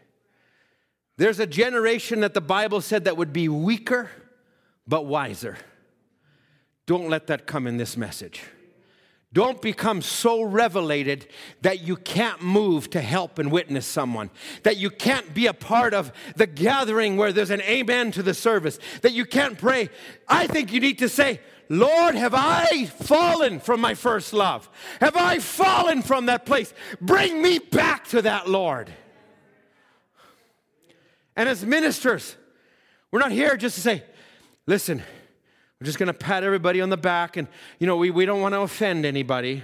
There's a generation that the Bible said that would be weaker but wiser. Don't let that come in this message. Don't become so revelated that you can't move to help and witness someone, that you can't be a part of the gathering where there's an amen to the service, that you can't pray. I think you need to say, Lord, have I fallen from my first love? Have I fallen from that place? Bring me back to that, Lord. And as ministers, we're not here just to say, listen, we're just going to pat everybody on the back and, you know, we, we don't want to offend anybody.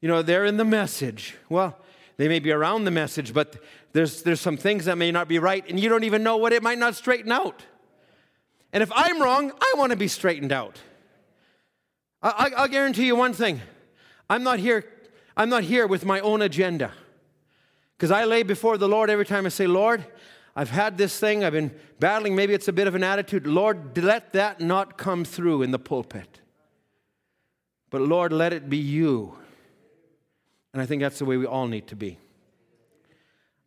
You know, they're in the message. Well, they may be around the message, but there's, there's some things that may not be right, and you don't even know what it might not straighten out. And if I'm wrong, I want to be straightened out. I, will guarantee you one thing I'm not here, I'm not here with my own agenda. Because I lay before the Lord every time I say, Lord, I've had this thing, I've been battling, maybe it's a bit of an attitude. Lord, let that not come through in the pulpit. But Lord, let it be you. And I think that's the way we all need to be.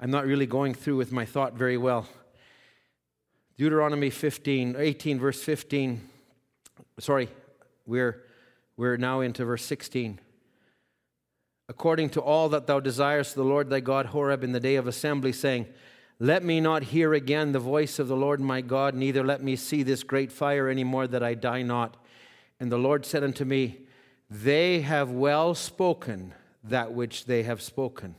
I'm not really going through with my thought very well. Deuteronomy 15, 18, verse 15. Sorry, we're, we're now into verse 16. According to all that thou desirest, the Lord thy God, Horeb, in the day of assembly, saying, let me not hear again the voice of the Lord my God, neither let me see this great fire any more, that I die not. And the Lord said unto me, They have well spoken that which they have spoken.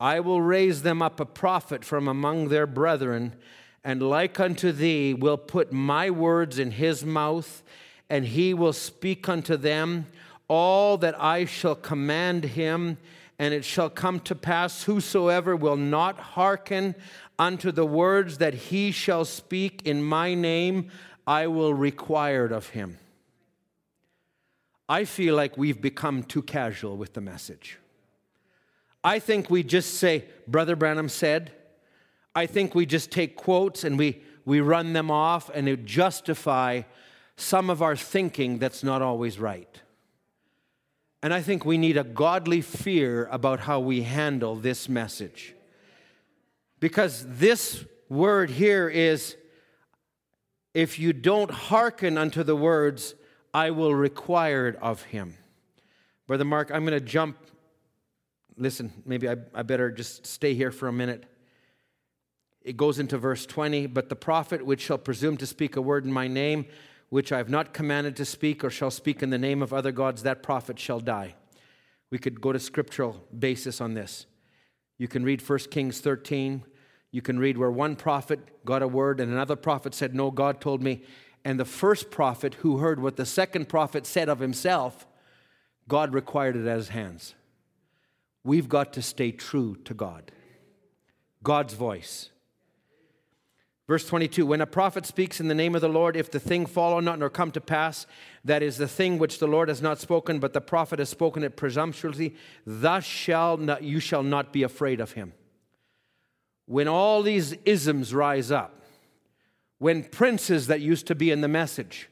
I will raise them up a prophet from among their brethren, and like unto thee will put my words in his mouth, and he will speak unto them all that I shall command him and it shall come to pass, whosoever will not hearken unto the words that he shall speak in my name, I will require it of him. I feel like we've become too casual with the message. I think we just say, Brother Branham said. I think we just take quotes and we, we run them off and it justify some of our thinking that's not always right. And I think we need a godly fear about how we handle this message. Because this word here is if you don't hearken unto the words, I will require it of him. Brother Mark, I'm going to jump. Listen, maybe I, I better just stay here for a minute. It goes into verse 20, but the prophet which shall presume to speak a word in my name, which I have not commanded to speak or shall speak in the name of other gods, that prophet shall die. We could go to scriptural basis on this. You can read 1 Kings 13. You can read where one prophet got a word and another prophet said, No, God told me. And the first prophet who heard what the second prophet said of himself, God required it at his hands. We've got to stay true to God, God's voice. Verse 22 When a prophet speaks in the name of the Lord, if the thing follow not nor come to pass, that is the thing which the Lord has not spoken, but the prophet has spoken it presumptuously, thus shall not, you shall not be afraid of him. When all these isms rise up, when princes that used to be in the message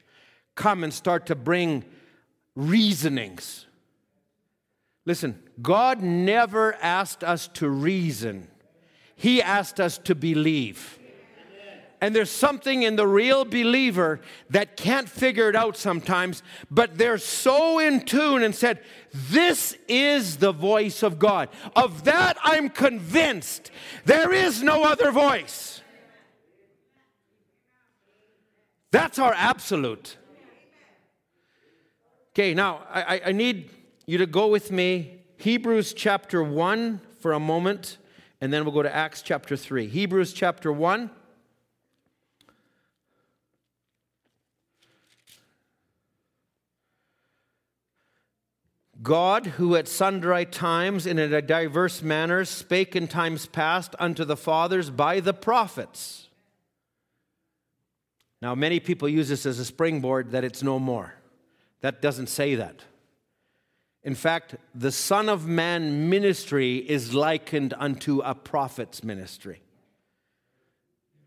come and start to bring reasonings. Listen, God never asked us to reason, He asked us to believe. And there's something in the real believer that can't figure it out sometimes, but they're so in tune and said, This is the voice of God. Of that I'm convinced. There is no other voice. That's our absolute. Okay, now I, I need you to go with me, Hebrews chapter 1 for a moment, and then we'll go to Acts chapter 3. Hebrews chapter 1. God, who at sundry times and in a diverse manner spake in times past unto the fathers by the prophets. Now, many people use this as a springboard that it's no more. That doesn't say that. In fact, the Son of Man ministry is likened unto a prophet's ministry.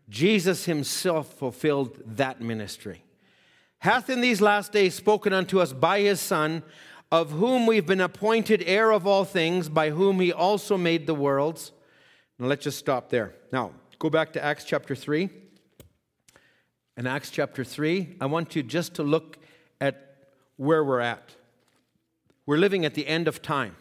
Jesus himself fulfilled that ministry. Hath in these last days spoken unto us by his Son of whom we've been appointed heir of all things, by whom he also made the worlds. Now let's just stop there. Now, go back to Acts chapter 3. In Acts chapter 3, I want you just to look at where we're at. We're living at the end of time.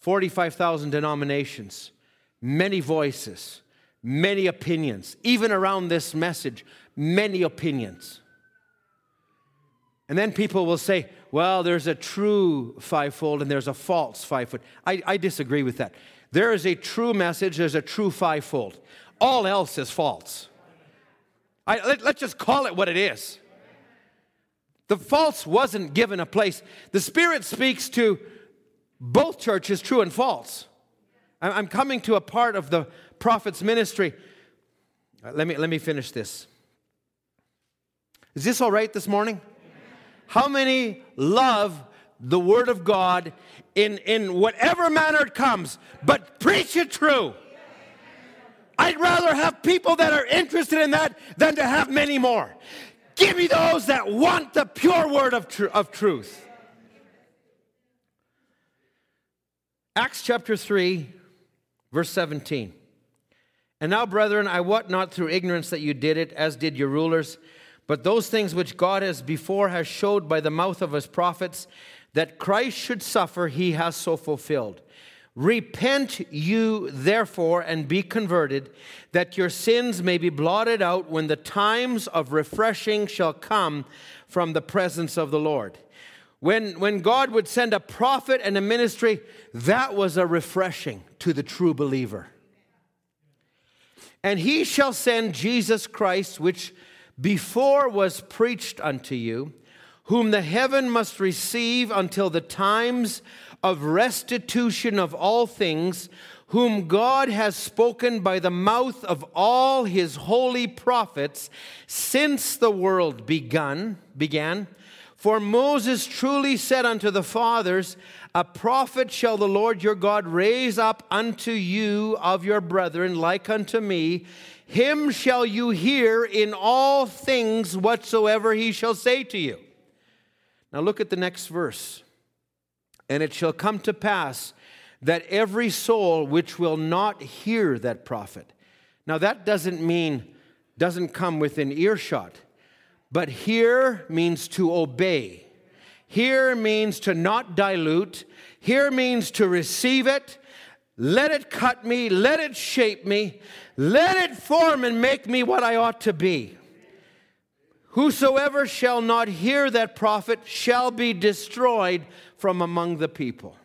45,000 denominations, many voices, many opinions. Even around this message, many opinions. And then people will say, well, there's a true fivefold and there's a false fivefold. I, I disagree with that. There is a true message, there's a true fivefold. All else is false. I, let, let's just call it what it is. The false wasn't given a place. The Spirit speaks to both churches, true and false. I'm coming to a part of the prophet's ministry. Let me, let me finish this. Is this all right this morning? How many love the Word of God in, in whatever manner it comes, but preach it true? I'd rather have people that are interested in that than to have many more. Give me those that want the pure word of, tr- of truth. Acts chapter 3, verse 17. And now, brethren, I wot not through ignorance that you did it, as did your rulers, but those things which God has before has showed by the mouth of his prophets, that Christ should suffer, he has so fulfilled. Repent you therefore and be converted, that your sins may be blotted out when the times of refreshing shall come from the presence of the Lord when, when God would send a prophet and a ministry, that was a refreshing to the true believer. And he shall send Jesus Christ, which before was preached unto you, whom the heaven must receive until the times of restitution of all things, whom God has spoken by the mouth of all his holy prophets since the world begun, began for Moses truly said unto the fathers, A prophet shall the Lord your God raise up unto you of your brethren, like unto me. Him shall you hear in all things whatsoever he shall say to you. Now look at the next verse. And it shall come to pass that every soul which will not hear that prophet. Now that doesn't mean, doesn't come within earshot. But hear means to obey. Hear means to not dilute. Hear means to receive it. Let it cut me. Let it shape me. Let it form and make me what I ought to be. Whosoever shall not hear that prophet shall be destroyed from among the people.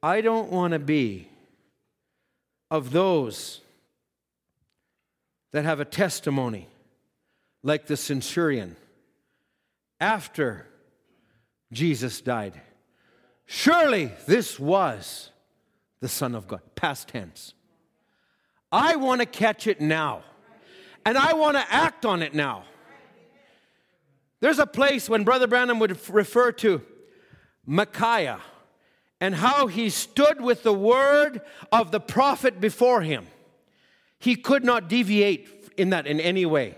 I don't want to be of those that have a testimony like the centurion after Jesus died. Surely this was the Son of God. Past tense. I want to catch it now, and I want to act on it now. There's a place when Brother Branham would refer to Micaiah and how he stood with the word of the prophet before him. He could not deviate in that in any way.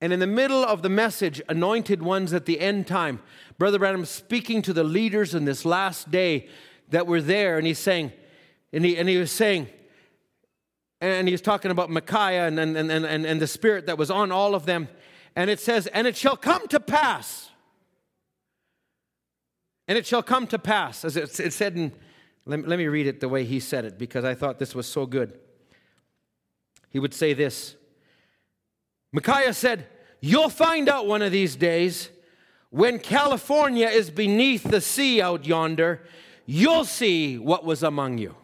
And in the middle of the message, anointed ones at the end time, Brother Branham speaking to the leaders in this last day that were there, and he's saying, and he, and he was saying, and he was talking about Micaiah and, and, and, and, and the spirit that was on all of them. And it says, And it shall come to pass. And it shall come to pass, as it, it said in, let, let me read it the way he said it, because I thought this was so good. He would say this Micaiah said, You'll find out one of these days when California is beneath the sea out yonder, you'll see what was among you.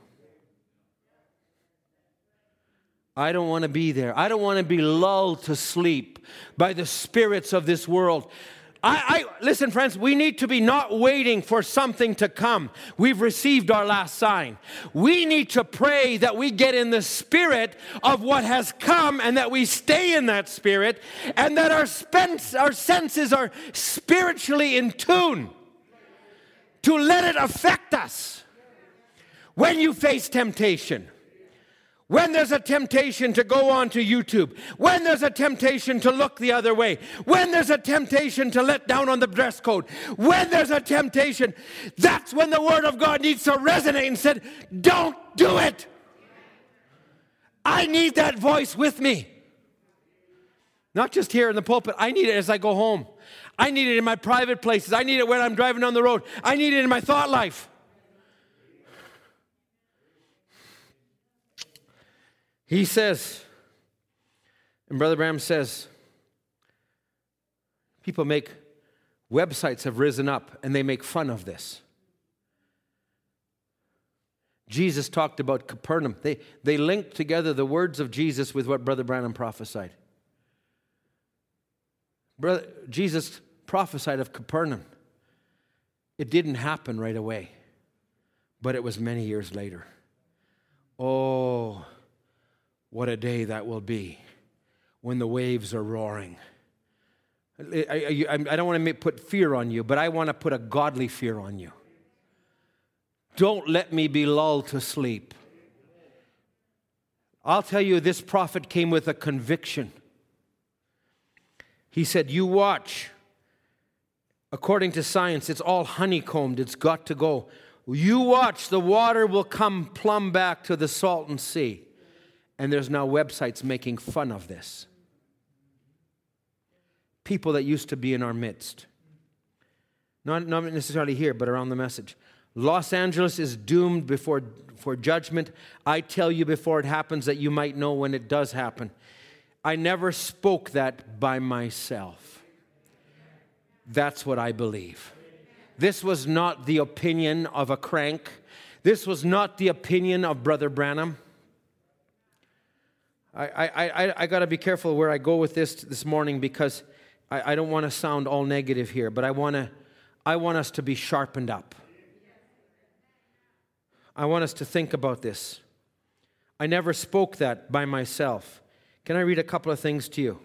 I don't want to be there. I don't want to be lulled to sleep by the spirits of this world. I, I, listen, friends, we need to be not waiting for something to come. We've received our last sign. We need to pray that we get in the spirit of what has come and that we stay in that spirit and that our, spence, our senses are spiritually in tune to let it affect us when you face temptation when there's a temptation to go on to YouTube, when there's a temptation to look the other way, when there's a temptation to let down on the dress code, when there's a temptation, that's when the Word of God needs to resonate and said, Don't do it. I need that voice with me. Not just here in the pulpit, I need it as I go home. I need it in my private places. I need it when I'm driving on the road. I need it in my thought life. He says, and Brother Branham says, people make websites have risen up and they make fun of this. Jesus talked about Capernaum. They, they linked together the words of Jesus with what Brother Branham prophesied. Brother, Jesus prophesied of Capernaum. It didn't happen right away, but it was many years later. Oh, what a day that will be when the waves are roaring. I, I, I don't want to put fear on you, but I want to put a godly fear on you. Don't let me be lulled to sleep. I'll tell you, this prophet came with a conviction. He said, You watch. According to science, it's all honeycombed, it's got to go. You watch, the water will come plumb back to the Salton Sea. And there's now websites making fun of this. People that used to be in our midst. Not, not necessarily here, but around the message. Los Angeles is doomed before for judgment. I tell you before it happens that you might know when it does happen. I never spoke that by myself. That's what I believe. This was not the opinion of a crank. This was not the opinion of Brother Branham. I, I, I, I got to be careful where I go with this this morning because I, I don't want to sound all negative here, but I want to I want us to be sharpened up. I want us to think about this. I never spoke that by myself. Can I read a couple of things to you?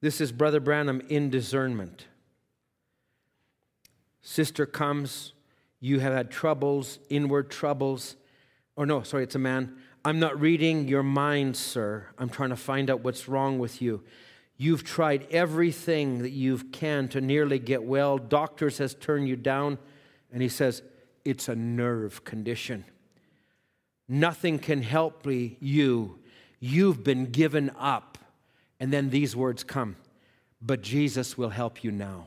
This is Brother Branham in discernment. Sister comes, you have had troubles, inward troubles. Or no, sorry, it's a man. I'm not reading your mind, sir. I'm trying to find out what's wrong with you. You've tried everything that you can to nearly get well. Doctors has turned you down. And he says, it's a nerve condition. Nothing can help you. You've been given up. And then these words come, but Jesus will help you now.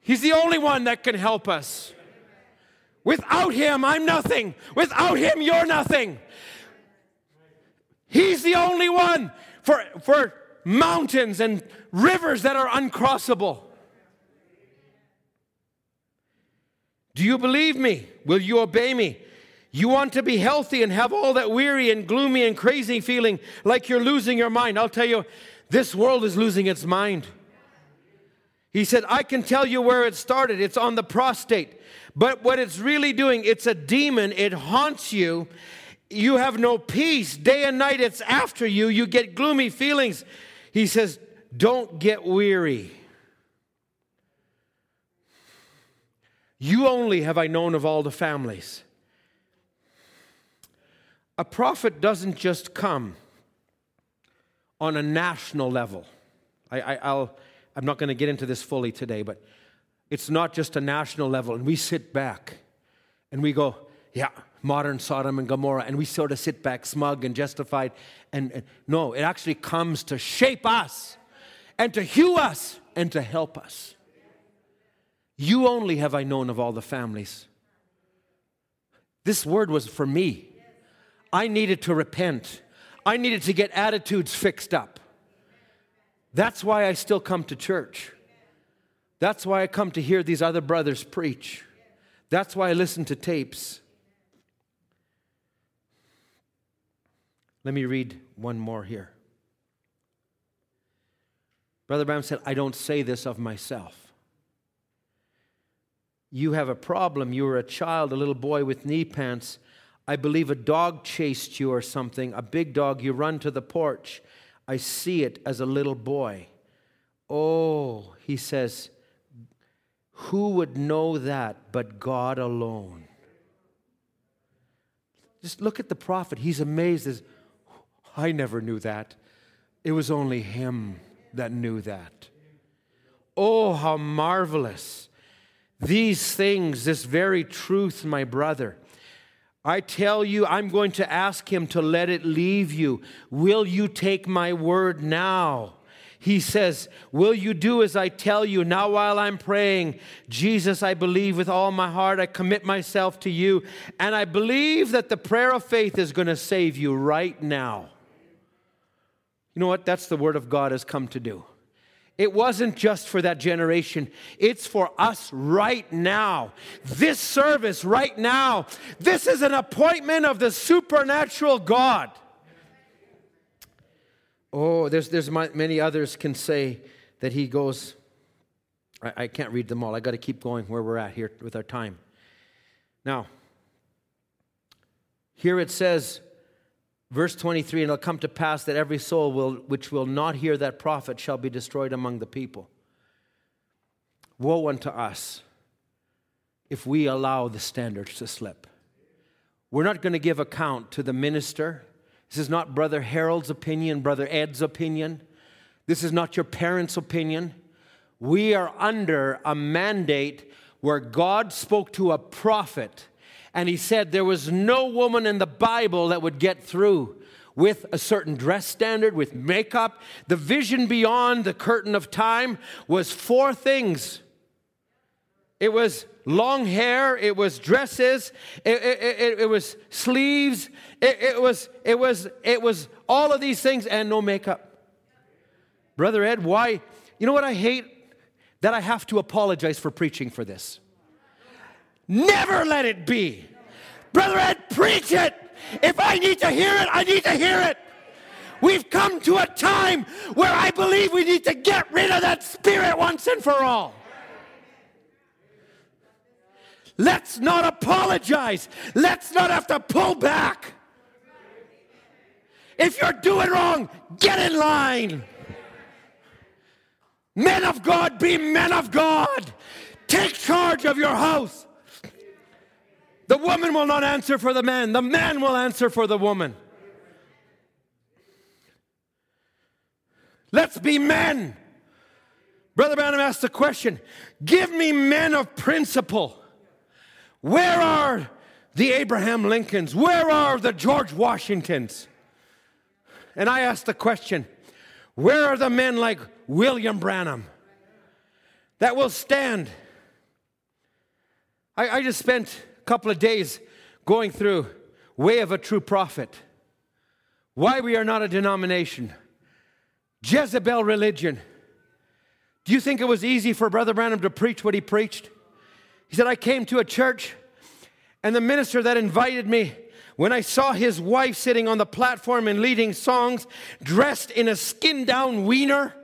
He's the only one that can help us. Without him, I'm nothing. Without him, you're nothing. He's the only one for, for mountains and rivers that are uncrossable. Do you believe me? Will you obey me? You want to be healthy and have all that weary and gloomy and crazy feeling like you're losing your mind. I'll tell you, this world is losing its mind. He said, I can tell you where it started. It's on the prostate. But what it's really doing, it's a demon. It haunts you. You have no peace. Day and night, it's after you. You get gloomy feelings. He says, Don't get weary. You only have I known of all the families. A prophet doesn't just come on a national level. I, will I'm not going to get into this fully today, but it's not just a national level. And we sit back and we go, yeah, modern Sodom and Gomorrah, and we sort of sit back smug and justified. And, and no, it actually comes to shape us and to hew us and to help us. You only have I known of all the families. This word was for me. I needed to repent. I needed to get attitudes fixed up. That's why I still come to church. That's why I come to hear these other brothers preach. That's why I listen to tapes. Let me read one more here. Brother Branham said, I don't say this of myself you have a problem. You were a child, a little boy with knee pants. I believe a dog chased you or something, a big dog. You run to the porch. I see it as a little boy. Oh, he says, who would know that but God alone? Just look at the prophet. He's amazed as I never knew that. It was only him that knew that. Oh, how marvelous. These things, this very truth, my brother, I tell you, I'm going to ask him to let it leave you. Will you take my word now? He says, Will you do as I tell you? Now, while I'm praying, Jesus, I believe with all my heart, I commit myself to you, and I believe that the prayer of faith is going to save you right now. You know what? That's the word of God has come to do. It wasn't just for that generation, it's for us right now. This service right now. This is an appointment of the supernatural God. Oh, there's, there's many others can say that he goes. I, I can't read them all. I got to keep going where we're at here with our time. Now, here it says, Verse 23 And it'll come to pass that every soul will, which will not hear that prophet shall be destroyed among the people. Woe unto us if we allow the standards to slip. We're not going to give account to the minister. This is not Brother Harold's opinion, Brother Ed's opinion. This is not your parents' opinion. We are under a mandate where God spoke to a prophet and he said there was no woman in the Bible that would get through with a certain dress standard, with makeup. The vision beyond the curtain of time was four things it was long hair, it was dresses, it, it, it, it was sleeves, it, was, it, was, it was all of these things and no makeup. Brother Ed, why? You know what I hate? That I have to apologize for preaching for this. Never let it be. Brother Ed, preach it. If I need to hear it, I need to hear it. We've come to a time where I believe we need to get rid of that spirit once and for all. Let's not apologize. Let's not have to pull back. If you're doing wrong, get in line. Men of God, be men of God. Take charge of your house. The woman will not answer for the man, the man will answer for the woman. Let's be men. Brother Branham asked the question Give me men of principle. Where are the Abraham Lincolns? Where are the George Washingtons? And I asked the question Where are the men like William Branham that will stand? I, I just spent couple of days going through Way of a True Prophet, why we are not a denomination, Jezebel religion. Do you think it was easy for Brother Branham to preach what he preached? He said, I came to a church, and the minister that invited me, when I saw his wife sitting on the platform and leading songs, dressed in a skin down wiener,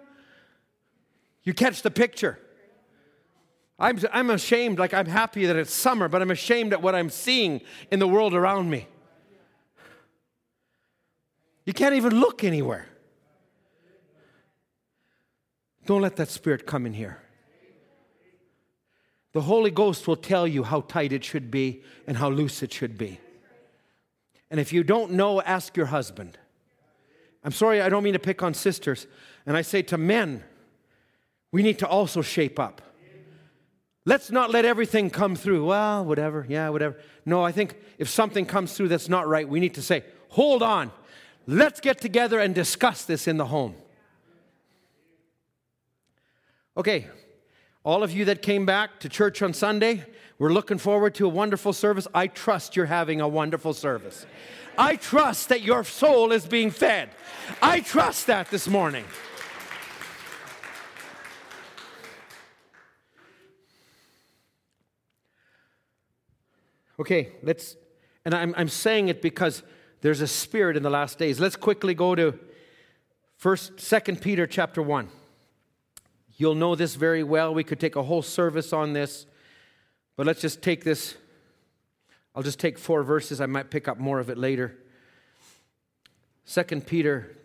you catch the picture. I'm, I'm ashamed, like I'm happy that it's summer, but I'm ashamed at what I'm seeing in the world around me. You can't even look anywhere. Don't let that spirit come in here. The Holy Ghost will tell you how tight it should be and how loose it should be. And if you don't know, ask your husband. I'm sorry, I don't mean to pick on sisters. And I say to men, we need to also shape up. Let's not let everything come through. Well, whatever, yeah, whatever. No, I think if something comes through that's not right, we need to say, hold on. Let's get together and discuss this in the home. Okay, all of you that came back to church on Sunday, we're looking forward to a wonderful service. I trust you're having a wonderful service. I trust that your soul is being fed. I trust that this morning. Okay, let's, and I'm, I'm saying it because there's a spirit in the last days. Let's quickly go to first, second Peter chapter 1. You'll know this very well. We could take a whole service on this, but let's just take this. I'll just take four verses. I might pick up more of it later. Second Peter,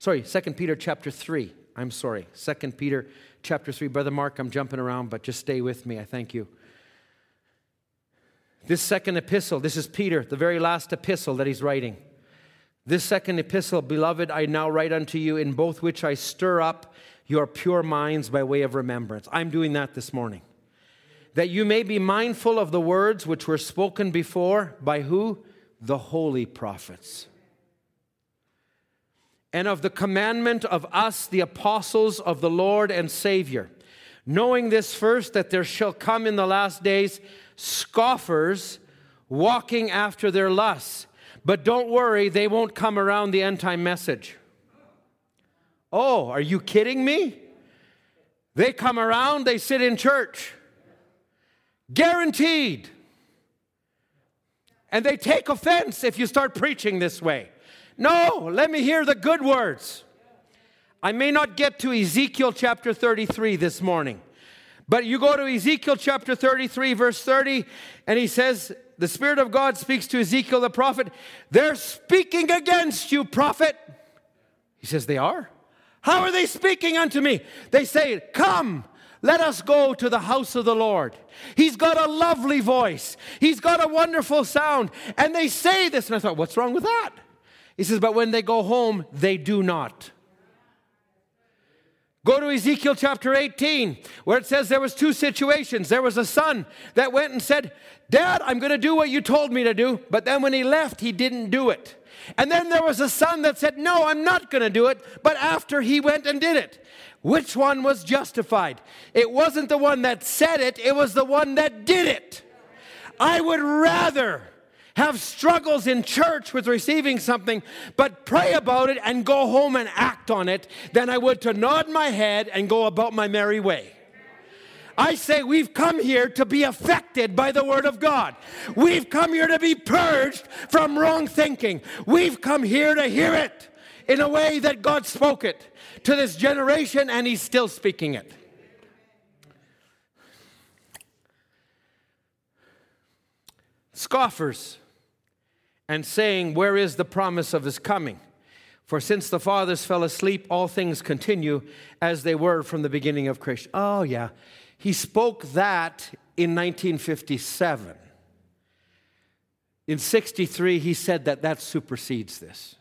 sorry, Second Peter chapter 3. I'm sorry. Second Peter chapter 3. Brother Mark, I'm jumping around, but just stay with me. I thank you. This second epistle, this is Peter, the very last epistle that he's writing. This second epistle, beloved, I now write unto you, in both which I stir up your pure minds by way of remembrance. I'm doing that this morning. that you may be mindful of the words which were spoken before by who? The holy prophets. And of the commandment of us, the apostles of the Lord and Savior, knowing this first, that there shall come in the last days scoffers walking after their lusts. But don't worry, they won't come around the end time message. Oh, are you kidding me? They come around, they sit in church. Guaranteed. And they take offense if you start preaching this way. No, let me hear the good words. I may not get to Ezekiel chapter 33 this morning, but you go to Ezekiel chapter 33, verse 30, and he says, The Spirit of God speaks to Ezekiel the prophet. They're speaking against you, prophet. He says, They are. How are they speaking unto me? They say, Come, let us go to the house of the Lord. He's got a lovely voice, he's got a wonderful sound. And they say this. And I thought, What's wrong with that? He says, But when they go home, they do not. Go to Ezekiel chapter 18, where it says there was two situations. There was a son that went and said, Dad, I'm going to do what you told me to do. But then when he left, he didn't do it. And then there was a son that said, No, I'm not going to do it. But after he went and did it, which one was justified? It wasn't the one that said it, it was the one that did it. I would rather have struggles in church with receiving something, but pray about it and go home and act on it than I would to nod my head and go about my merry way. I say we've come here to be affected by the Word of God. We've come here to be purged from wrong thinking. We've come here to hear it in a way that God spoke it to this generation, and He's still speaking it. Scoffers and saying, Where is the promise of His coming? For since the fathers fell asleep, all things continue as they were from the beginning of creation. Oh, yeah. He spoke that in 1957. In 63, he said that that supersedes this.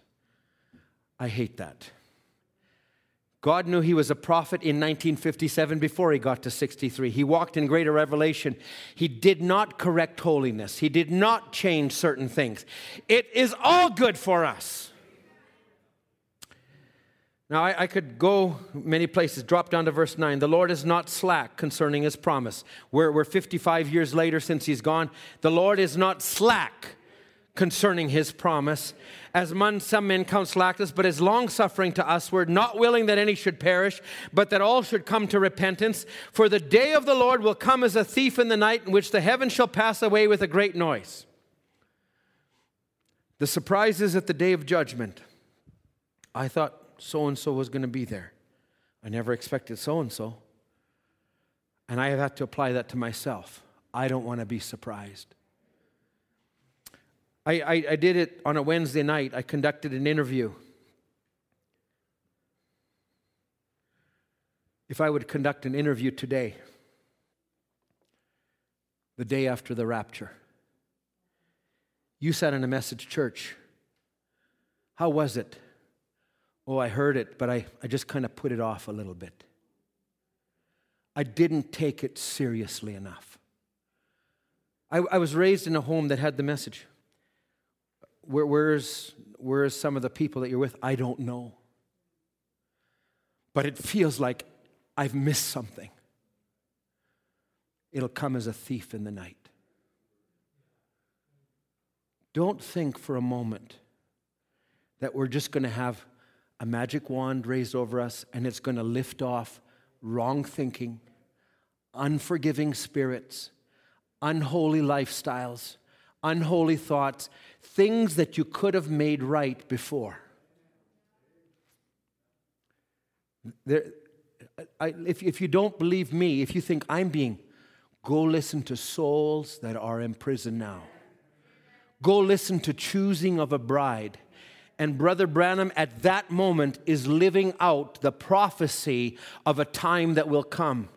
I hate that. God knew he was a prophet in 1957 before he got to 63. He walked in greater revelation. He did not correct holiness, he did not change certain things. It is all good for us. Now, I, I, could go many places, drop down to verse 9. The Lord is not slack concerning his promise. We're, we're 55 years later since he's gone. The Lord is not slack concerning his promise, as some men count slackness, but is long suffering to usward, not willing that any should perish, but that all should come to repentance. For the day of the Lord will come as a thief in the night, in which the heavens shall pass away with a great noise. The surprise is at the day of judgment. I thought so and so was going to be there. I never expected so and so. And I have had to apply that to myself. I don't want to be surprised. I, I, I, did it on a Wednesday night. I conducted an interview. If I would conduct an interview today, the day after the rapture, you sat in a message church. How was it? Oh, I heard it, but I, I just kind of put it off a little bit. I didn't take it seriously enough. I, I was raised in a home that had the message. Where, where's, where's some of the people that you're with? I don't know. But it feels like I've missed something. It'll come as a thief in the night. Don't think for a moment that we're just going to have a magic wand raised over us and it's going to lift off wrong thinking, unforgiving spirits, unholy lifestyles, unholy thoughts, things that you could have made right before. There, I, if, if you don't believe me, if you think I'm being, go listen to souls that are in prison now. Go listen to Choosing of a Bride and Brother Branham at that moment is living out the prophecy of a time that will come.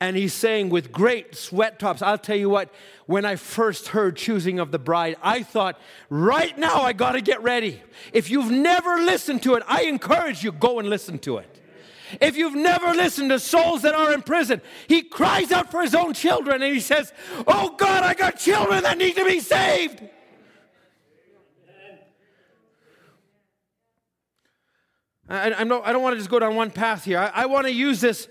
And he's saying with great sweat tops, I'll tell you what, when I first heard Choosing of the Bride, I thought, right now I got to get ready. If you've never listened to it, I encourage you, go and listen to it. If you've never listened to souls that are in prison, he cries out for his own children and he says, Oh God, I got children that need to be saved. I, I, I don't want to just go down one path here. I, I want to use this.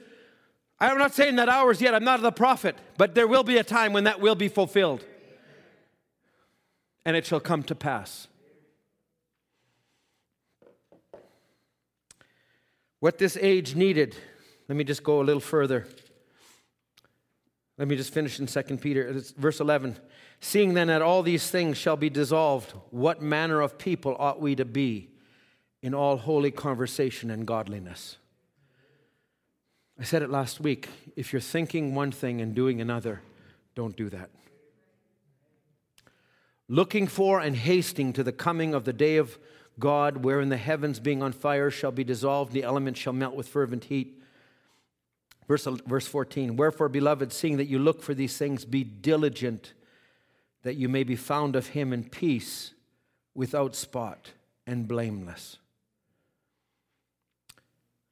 I'm not saying that ours yet. I'm not the prophet, but there will be a time when that will be fulfilled. And it shall come to pass. What this age needed, let me just go a little further. Let me just finish in 2 Peter, uh, verse 11. Seeing then that all these things shall be dissolved, what manner of people ought we to be in all holy conversation and godliness? I said it last week. If you're thinking one thing and doing another, don't do that. Looking for and hasting to the coming of the day of God, wherein the heavens being on fire shall be dissolved, the elements shall melt with fervent heat. Verse, verse 14 Wherefore, beloved, seeing that you look for these things, be diligent that you may be found of him in peace, without spot and blameless.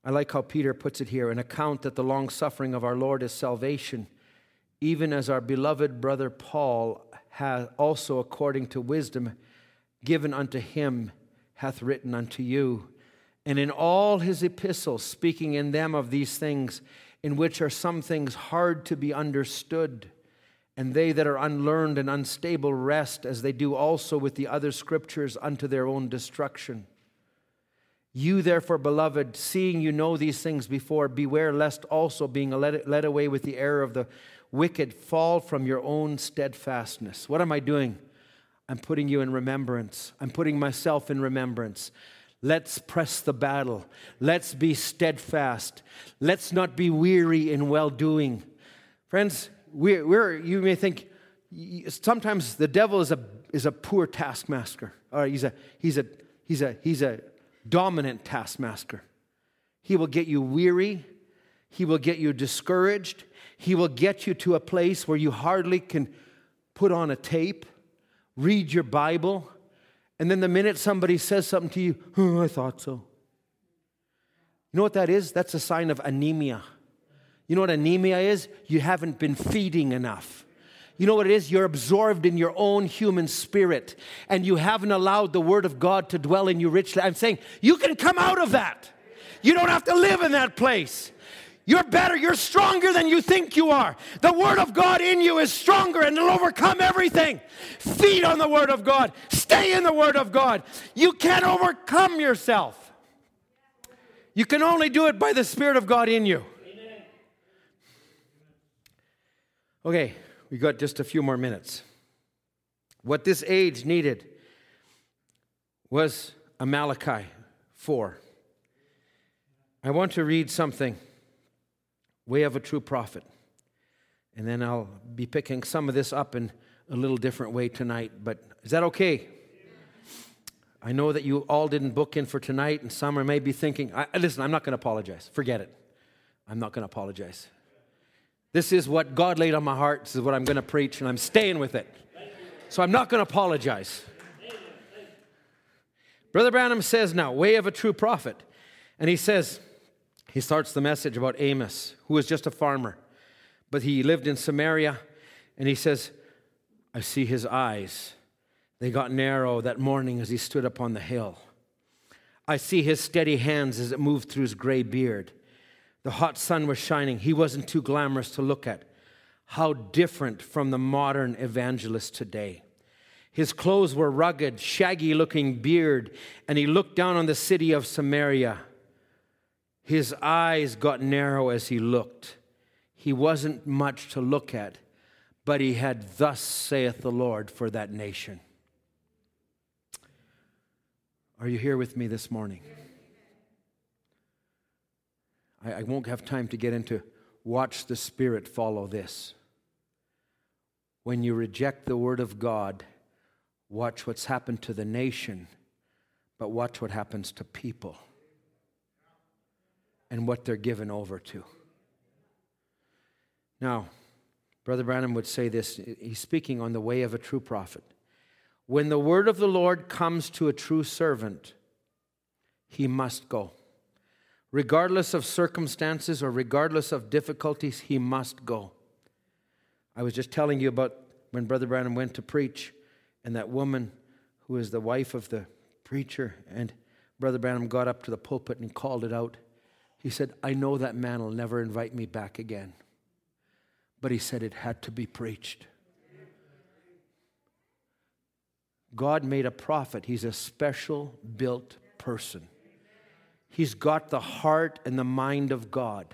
I like how Peter puts it here an account that the long suffering of our Lord is salvation, even as our beloved brother Paul has also, according to wisdom given unto him, hath written unto you. And in all his epistles, speaking in them of these things, in which are some things hard to be understood, and they that are unlearned and unstable rest, as they do also with the other scriptures, unto their own destruction. You, therefore, beloved, seeing you know these things before, beware lest also, being led, led away with the error of the wicked, fall from your own steadfastness. What am I doing? I'm putting you in remembrance. I'm putting myself in remembrance. Let's press the battle. Let's be steadfast. Let's not be weary in well doing. Friends, we're, we're, you may think sometimes the devil is a, is a poor taskmaster, or he's a, he's, a, he's, a, he's a dominant taskmaster. He will get you weary, he will get you discouraged, he will get you to a place where you hardly can put on a tape read your Bible, and then the minute somebody says something to you, oh, I thought so. You know what that is? That's a sign of anemia. You know what anemia is? You haven't been feeding enough. You know what it is? You're absorbed in your own human spirit and you haven't allowed the Word of God to dwell in you richly. I'm saying you can come out of that. You don't have to live in that place. You're better. You're stronger than you think you are. The Word of God in you is stronger and it'll overcome everything. Feed on the Word of God. Stay in the Word of God. You can't overcome yourself. You can only do it by the Spirit of God in you. Okay, we got just a few more minutes. What this age needed was a Malachi 4. I want to read something way of a true prophet. And then I'll be picking some of this up in a little different way tonight. But is that okay? I know that you all didn't book in for tonight, and some are maybe thinking, listen, I'm not going to apologize. Forget it. I'm not going to apologize. This is what God laid on my heart. This is what I'm going to preach, and I'm staying with it. So I'm not going to apologize. Brother Branham says now, way of a true prophet. And he says, he starts the message about Amos, who was just a farmer, but he lived in Samaria, and he says, I see his eyes. They got narrow that morning as he stood up on the hill. I see his steady hands as it moved through his gray beard. The hot sun was shining. He wasn't too glamorous to look at. How different from the modern evangelist today. His clothes were rugged, shaggy looking beard, and he looked down on the city of Samaria his eyes got narrow as he looked. He wasn't much to look at, but he had, Thus saith the Lord, for that nation. Are you here with me this morning? I, I won't have time to get into watch the Spirit follow this. When you reject the Word of God, watch what's happened to the nation, but watch what happens to people and what they're given over to. Now, Brother Branham would say this he's speaking on the way of a true prophet. When the word of the Lord comes to a true servant, he must go. Regardless of circumstances or regardless of difficulties, he must go. I was just telling you about when Brother Branham went to preach, and that woman who is the wife of the preacher, and Brother Branham got up to the pulpit and called it out. He said, I know that man will never invite me back again. But he said it had to be preached. God made a prophet. He's a special built person. He's got the heart and the mind of God.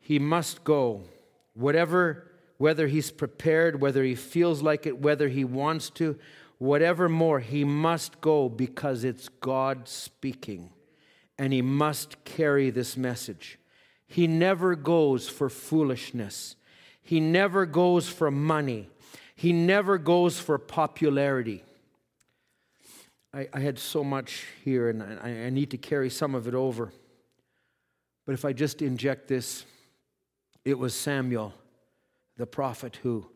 He must go, whatever, whether he's prepared, whether he feels like it, whether he wants to, whatever more, he must go because it's God speaking. And he must carry this message. He never goes for foolishness, he never goes for money, he never goes for popularity. I, I had so much here, and I, I need to carry some of it over. But if I just inject this, it was Samuel, the prophet, who,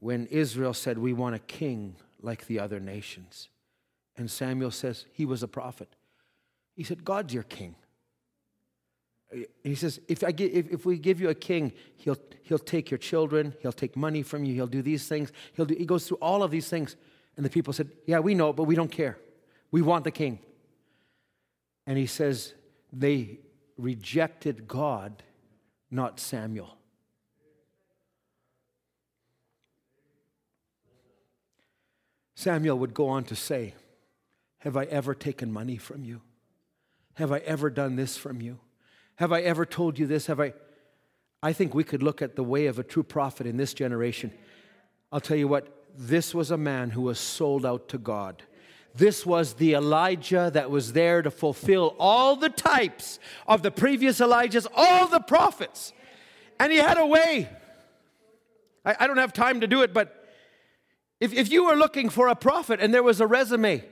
when Israel said, We want a king like the other nations, and Samuel says, He was a prophet. He said, God's your king. He says, if, I give, if, if we give you a king, he'll, he'll take your children, he'll take money from you, he'll do these things. He'll do, he goes through all of these things. And the people said, Yeah, we know, but we don't care. We want the king. And he says, They rejected God, not Samuel. Samuel would go on to say, Have I ever taken money from you? Have I ever done this from you? Have I ever told you this? Have I? I think we could look at the way of a true prophet in this generation. I'll tell you what, this was a man who was sold out to God. This was the Elijah that was there to fulfill all the types of the previous Elijahs, all the prophets. And he had a way. I, I don't have time to do it, but if, if you were looking for a prophet and there was a resume,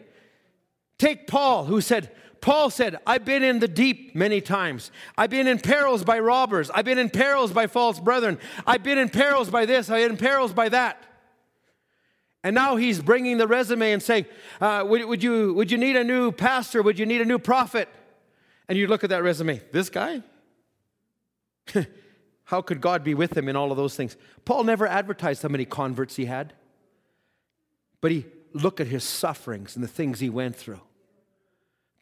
take Paul, who said, Paul said, I've been in the deep many times. I've been in perils by robbers. I've been in perils by false brethren. I've been in perils by this. I've been in perils by that. And now he's bringing the resume and saying, uh, would, would, you, would you need a new pastor? Would you need a new prophet? And you look at that resume, this guy? *laughs* how could God be with him in all of those things? Paul never advertised how many converts he had, but he looked at his sufferings and the things he went through.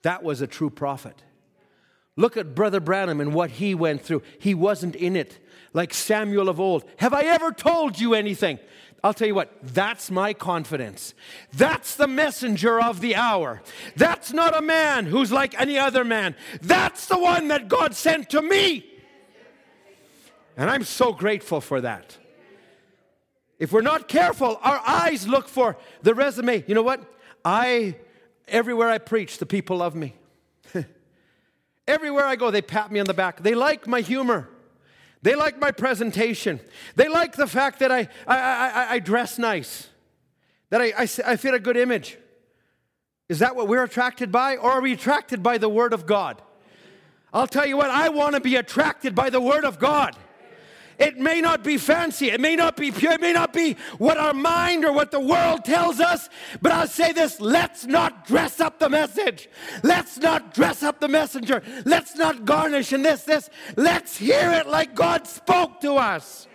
That was a true prophet. Look at Brother Branham and what he went through. He wasn't in it like Samuel of old. Have I ever told you anything? I'll tell you what, that's my confidence. That's the messenger of the hour. That's not a man who's like any other man. That's the one that God sent to me. And I'm so grateful for that. If we're not careful, our eyes look for the resume. You know what? I, everywhere I preach, the people love me. *laughs* everywhere I go, they pat me on the back. They like my humor. They like my presentation. They like the fact that I, I, I, I dress nice, that I, I, I fit a good image. Is that what we're attracted by? Or are we attracted by the Word of God? I'll tell you what, I want to be attracted by the Word of God. It may not be fancy, it may not be pure, it may not be what our mind or what the world tells us, but I'll say this let's not dress up the message. Let's not dress up the messenger. Let's not garnish and this, this. Let's hear it like God spoke to us.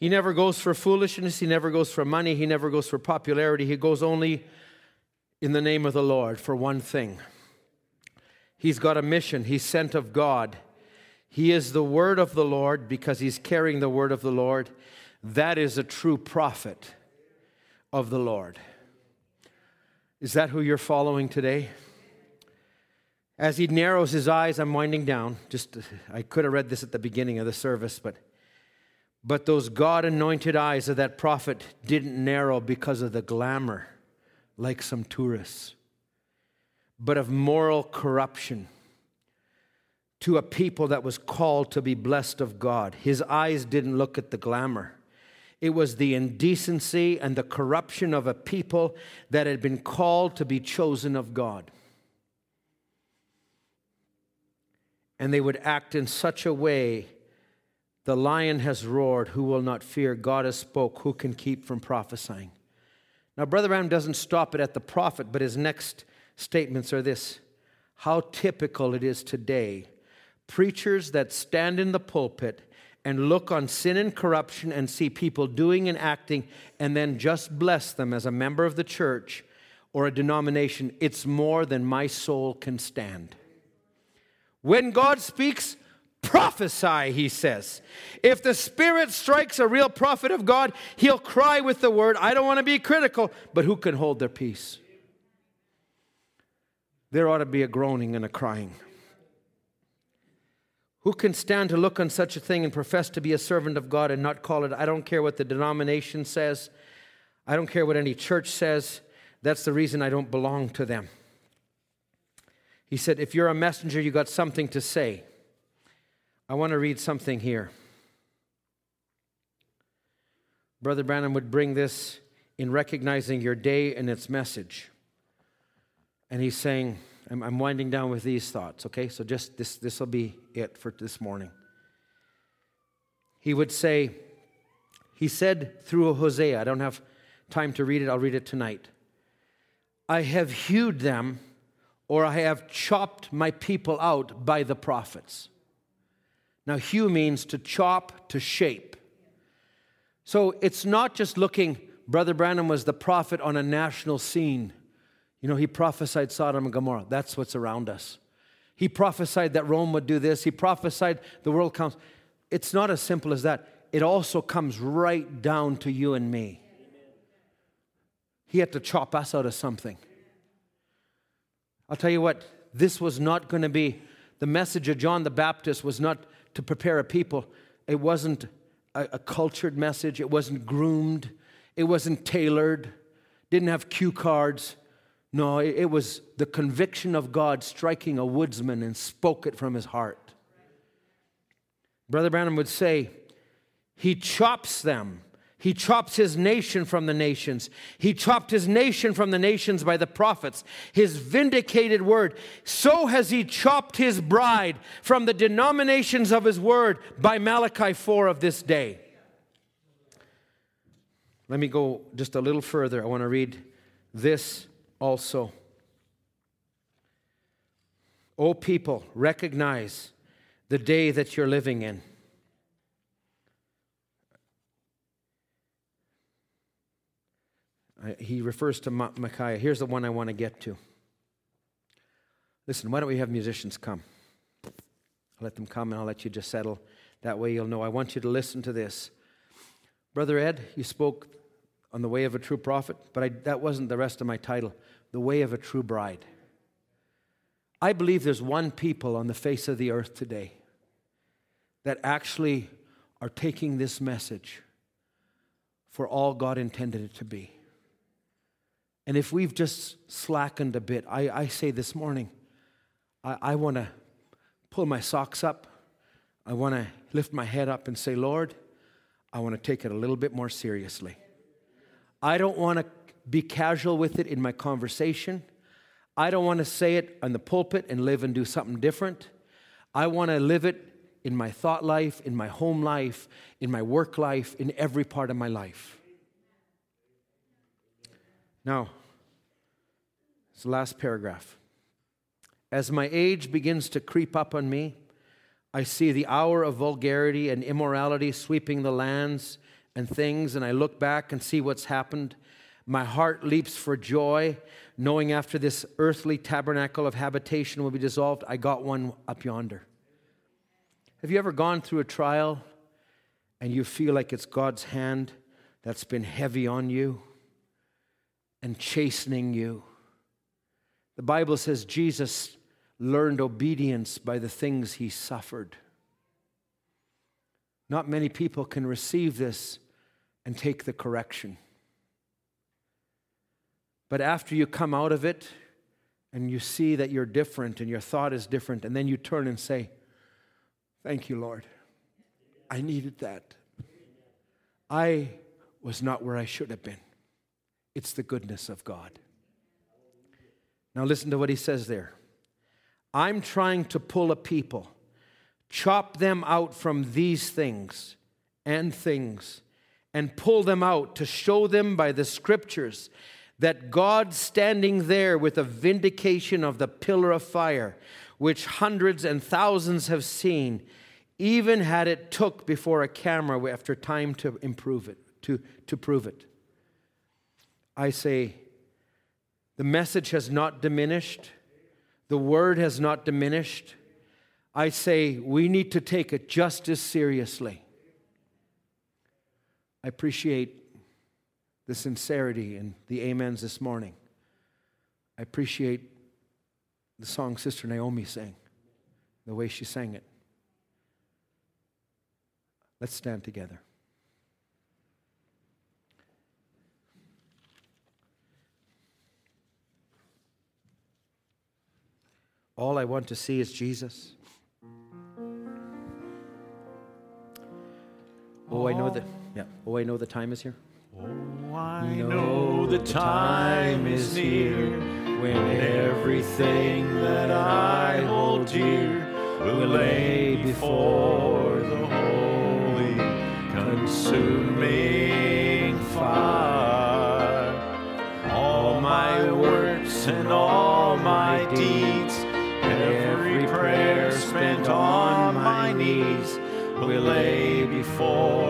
He never goes for foolishness. He never goes for money. He never goes for popularity. He goes only in the name of the Lord for one thing He's got a mission. He's sent of God. He is the word of the Lord because he's carrying the word of the Lord. That is a true prophet of the Lord. Is that who you're following today? As he narrows his eyes, I'm winding down. Just I could have read this at the beginning of the service, but but those God anointed eyes of that prophet didn't narrow because of the glamour like some tourists but of moral corruption to a people that was called to be blessed of God. His eyes didn't look at the glamour. It was the indecency and the corruption of a people that had been called to be chosen of God. And they would act in such a way The lion has roared. Who will not fear? God has spoke. Who can keep from prophesying? Now, Brother Branham doesn't stop it at the prophet, but his next statements are this How typical it is today. Preachers that stand in the pulpit and look on sin and corruption and see people doing and acting and then just bless them as a member of the church or a denomination, it's more than my soul can stand. When God speaks, prophesy, he says. If the Spirit strikes a real prophet of God, he'll cry with the word. I don't want to be critical, but who can hold their peace? There ought to be a groaning and a crying. Who can stand to look on such a thing and profess to be a servant of God and not call it? I don't care what the denomination says. I don't care what any church says. That's the reason I don't belong to them. He said, If you're a messenger, you got something to say. I want to read something here. Brother Branham would bring this in recognizing your day and its message. And he's saying, I'm, I'm winding down with these thoughts, okay? So just this this will be it for this morning. He would say, he said through Hosea, I don't have time to read it, I'll read it tonight. I have hewed them, or I have chopped my people out by the prophets. Now, hew means to chop, to shape. So it's not just looking, Brother Branham was the prophet on a national scene. You know, he prophesied Sodom and Gomorrah. That's what's around us. He prophesied that Rome would do this. He prophesied the world comes. It's not as simple as that. It also comes right down to you and me. He had to chop us out of something. I'll tell you what, this was not going to be, the message of John the Baptist was not to prepare a people. It wasn't a, a cultured message, it wasn't groomed, it wasn't tailored, didn't have cue cards. No, it was the conviction of God striking a woodsman and spoke it from his heart. Brother Branham would say, He chops them. He chops his nation from the nations. He chopped his nation from the nations by the prophets, his vindicated word. So has he chopped his bride from the denominations of his word by Malachi 4 of this day. Let me go just a little further. I want to read this also. O people, recognize the day that you're living in. he refers to Micaiah. Here's the one I want to get to. Listen, why don't we have musicians come? I'll let them come and I'll let you just settle. That way you'll know. I want you to listen to this. Brother Ed, you spoke on the way of a true prophet, but I, that wasn't the rest of my title the way of a true bride. I believe there's one people on the face of the earth today that actually are taking this message for all God intended it to be. And if we've just slackened a bit, I, I say this morning, I, I want to pull my socks up. I want to lift my head up and say, Lord, I want to take it a little bit more seriously. I don't want to be casual with it in my conversation. I don't want to say it on the pulpit and live and do something different. I want to live it in my thought life, in my home life, in my work life, in every part of my life. Now, it's the last paragraph. As my age begins to creep up on me, I see the hour of vulgarity and immorality sweeping the lands and things, and I look back and see what's happened my heart leaps for joy, knowing after this earthly tabernacle of habitation will be dissolved, I got one up yonder. Have you ever gone through a trial and you feel like it's God's hand that's been heavy on you and chastening you? The Bible says Jesus learned obedience by the things he suffered. Not many people can receive this and take the correction. But after you come out of it and you see that you're different and your thought is different, and then you turn and say, Thank you, Lord. I needed that. I was not where I should have been. It's the goodness of God. Now, listen to what he says there. I'm trying to pull a people chop them out from these things and things, and pull them out to show them by the scriptures that God standing there with a vindication of the pillar of fire, which hundreds and thousands have seen, even had it took before a camera after time to improve it, to, to prove it. I say, the message has not diminished, the word has not diminished. I say, we need to take it just as seriously. I appreciate the sincerity and the amens this morning. I appreciate the song Sister Naomi sang, the way she sang it. Let's stand together. All I want to see is Jesus. Oh, I know that. Oh. Yeah. Oh, I know the time is here. Oh, I know the time is near when everything that I hold dear will lay before the holy, consuming fire. All my works and all my deeds, lay